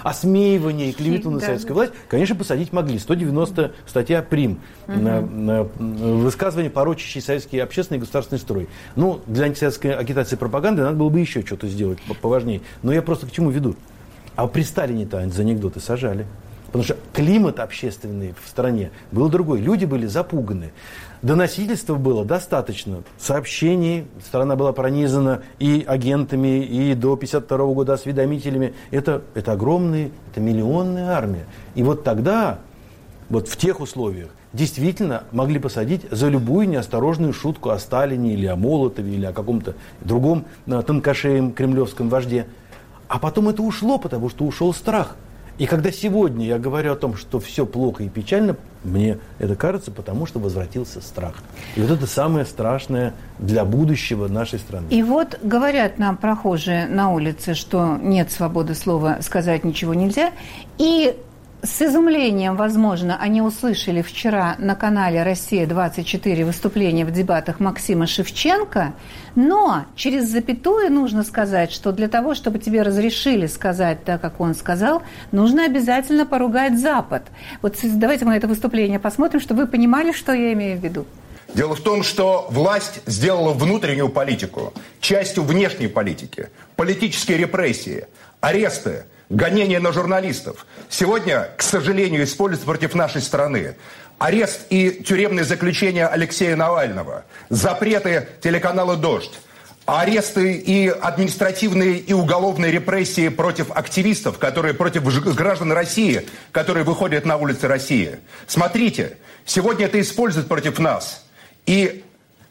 осмеивание и клевету на советскую власть, конечно, посадить могли. 190 статья ПРИМ. Угу. На, на высказывание, порочащие советский общественный и государственный строй. Ну, для антисоветской агитации агитации пропаганды надо было бы еще что-то сделать поважнее. Но я просто к чему веду? А при Сталине-то за анекдоты сажали. Потому что климат общественный в стране был другой. Люди были запуганы. Доносительства было достаточно. Сообщений. Страна была пронизана и агентами, и до 1952 года осведомителями. Это, это огромные, это миллионная армия. И вот тогда, вот в тех условиях, действительно могли посадить за любую неосторожную шутку о Сталине или о Молотове или о каком-то другом э, тонкошеем кремлевском вожде. А потом это ушло, потому что ушел страх. И когда сегодня я говорю о том, что все плохо и печально, мне это кажется, потому что возвратился страх. И вот это самое страшное для будущего нашей страны. И вот говорят нам прохожие на улице, что нет свободы слова, сказать ничего нельзя. И с изумлением, возможно, они услышали вчера на канале «Россия-24» выступление в дебатах Максима Шевченко, но через запятую нужно сказать, что для того, чтобы тебе разрешили сказать так, как он сказал, нужно обязательно поругать Запад. Вот давайте мы это выступление посмотрим, чтобы вы понимали, что я имею в виду. Дело в том, что власть сделала внутреннюю политику частью внешней политики. Политические репрессии, аресты – гонения на журналистов. Сегодня, к сожалению, используются против нашей страны. Арест и тюремное заключение Алексея Навального, запреты телеканала «Дождь», аресты и административные и уголовные репрессии против активистов, которые против граждан России, которые выходят на улицы России. Смотрите, сегодня это используют против нас. И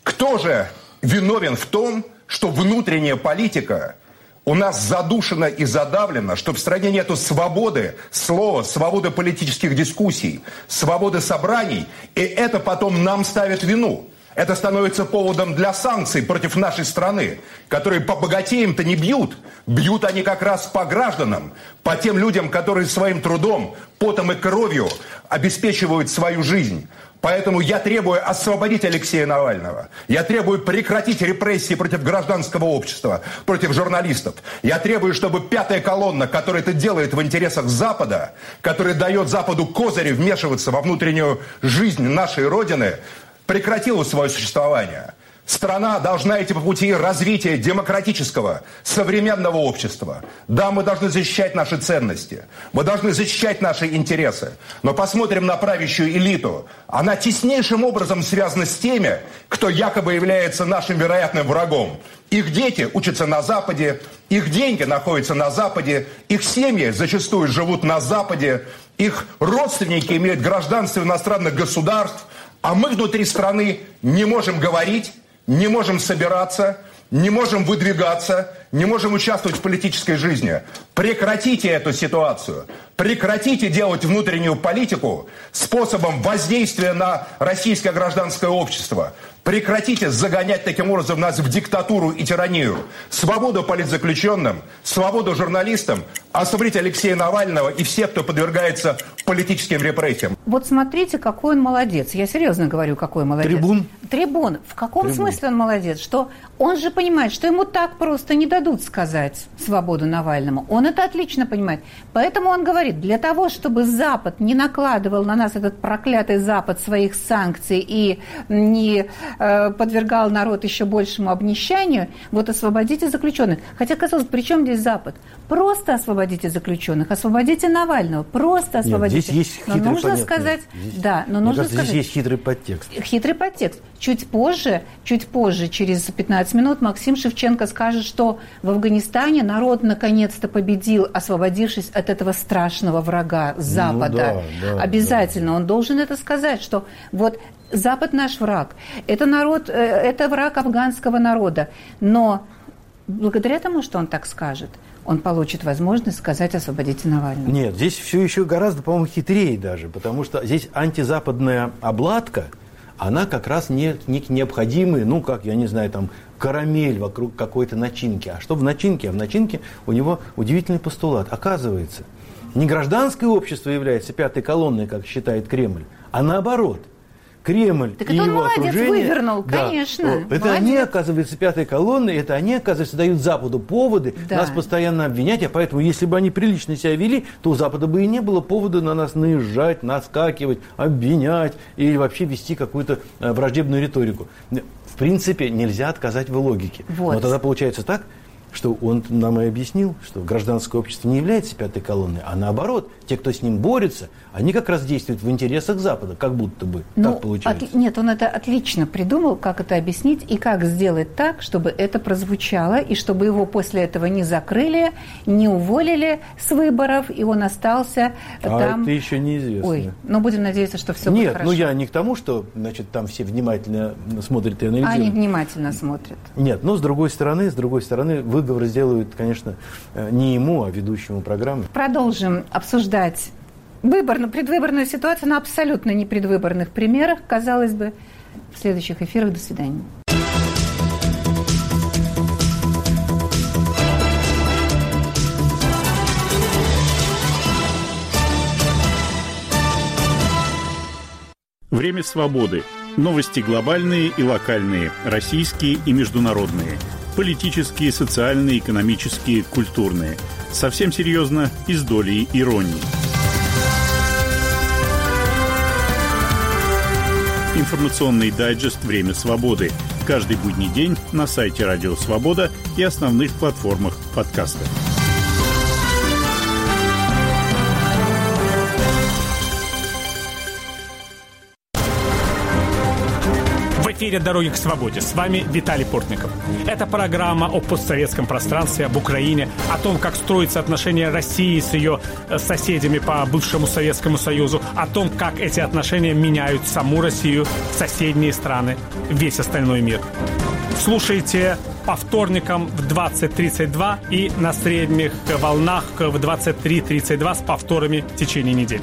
кто же виновен в том, что внутренняя политика – у нас задушено и задавлено, что в стране нету свободы слова, свободы политических дискуссий, свободы собраний, и это потом нам ставит вину. Это становится поводом для санкций против нашей страны, которые по богатеям-то не бьют. Бьют они как раз по гражданам, по тем людям, которые своим трудом, потом и кровью обеспечивают свою жизнь. Поэтому я требую освободить Алексея Навального. Я требую прекратить репрессии против гражданского общества, против журналистов. Я требую, чтобы пятая колонна, которая это делает в интересах Запада, которая дает Западу козыри вмешиваться во внутреннюю жизнь нашей Родины, прекратила свое существование. Страна должна идти по пути развития демократического, современного общества. Да, мы должны защищать наши ценности, мы должны защищать наши интересы. Но посмотрим на правящую элиту. Она теснейшим образом связана с теми, кто якобы является нашим вероятным врагом. Их дети учатся на Западе, их деньги находятся на Западе, их семьи зачастую живут на Западе, их родственники имеют гражданство иностранных государств, а мы внутри страны не можем говорить, не можем собираться, не можем выдвигаться, не можем участвовать в политической жизни. Прекратите эту ситуацию. Прекратите делать внутреннюю политику способом воздействия на российское гражданское общество. Прекратите загонять таким образом нас в диктатуру и тиранию. Свободу политзаключенным, свободу журналистам, освободить Алексея Навального и всех, кто подвергается политическим репрессиям. Вот смотрите, какой он молодец. Я серьезно говорю, какой молодец. Трибун. Трибун. В каком Трибун. смысле он молодец? Что он же понимает, что ему так просто не дадут сказать свободу Навальному. Он это отлично понимает. Поэтому он говорит, для того, чтобы Запад не накладывал на нас этот проклятый Запад своих санкций и не подвергал народ еще большему обнищанию, вот освободите заключенных. Хотя, казалось, при чем здесь Запад? Просто освободите заключенных, освободите Навального, просто освободите. Нет, здесь есть хитрый но нужно понятный. сказать, здесь, да, но нужно кажется, сказать. Здесь есть хитрый подтекст. Хитрый подтекст. Чуть позже, чуть позже, через 15 минут, Максим Шевченко скажет, что в Афганистане народ наконец-то победил, освободившись от этого страшного врага Запада. Ну, да, да, Обязательно да. он должен это сказать, что вот Запад наш враг. Это народ, э, это враг афганского народа. Но благодаря тому, что он так скажет, он получит возможность сказать «освободите Навального». Нет, здесь все еще гораздо, по-моему, хитрее даже, потому что здесь антизападная обладка, она как раз не, не необходимый, ну, как, я не знаю, там, карамель вокруг какой-то начинки. А что в начинке? А в начинке у него удивительный постулат. Оказывается, не гражданское общество является пятой колонной, как считает Кремль, а наоборот – Кремль так и это он его молодец, окружение. вывернул, да, конечно. Это молодец. они, оказывается, пятой колонны, это они, оказывается, дают Западу поводы Да. нас постоянно обвинять, а поэтому, если бы они прилично себя вели, то у Запада бы и не было повода на нас наезжать, наскакивать, обвинять или вообще вести какую-то э, враждебную риторику. В принципе, нельзя отказать в логике. Вот. Но тогда получается так, что он нам и объяснил, что гражданское общество не является пятой колонной, а наоборот, те, кто с ним борется, они как раз действуют в интересах Запада, как будто бы Ну, так получается. от- нет, он это отлично придумал, как это объяснить и как сделать так, чтобы это прозвучало, и чтобы его после этого не закрыли, не уволили с выборов, и он остался А там. это еще неизвестно. Ой, ну будем надеяться, что все будет Нет, хорошо. ну я не к тому, что значит, там все внимательно смотрят и Они анализируют. внимательно смотрят. Нет, но с другой стороны, с другой стороны, выговор сделают, конечно, э, не ему, а ведущему программы. Продолжим обсуждать обсуждать выборную, предвыборную ситуацию на абсолютно непредвыборных примерах, казалось бы, в следующих эфирах. До свидания. Время свободы. Новости глобальные и локальные, российские и международные – Политические, социальные, экономические, культурные. Совсем серьезно и с долей иронии. Информационный дайджест «Время свободы». Каждый будний день на сайте Радио Свобода и основных платформах подкаста. Эфире «Дороги к свободе». С вами Виталий Портников. Это программа о постсоветском пространстве, об Украине, о том, как строятся отношения России с ее э, соседями по бывшему Советскому Союзу, о том, как эти отношения меняют саму Россию, соседние страны, весь остальной мир. Слушайте по вторникам в 20.32 и на средних волнах в 23.32 с повторами в течение недели.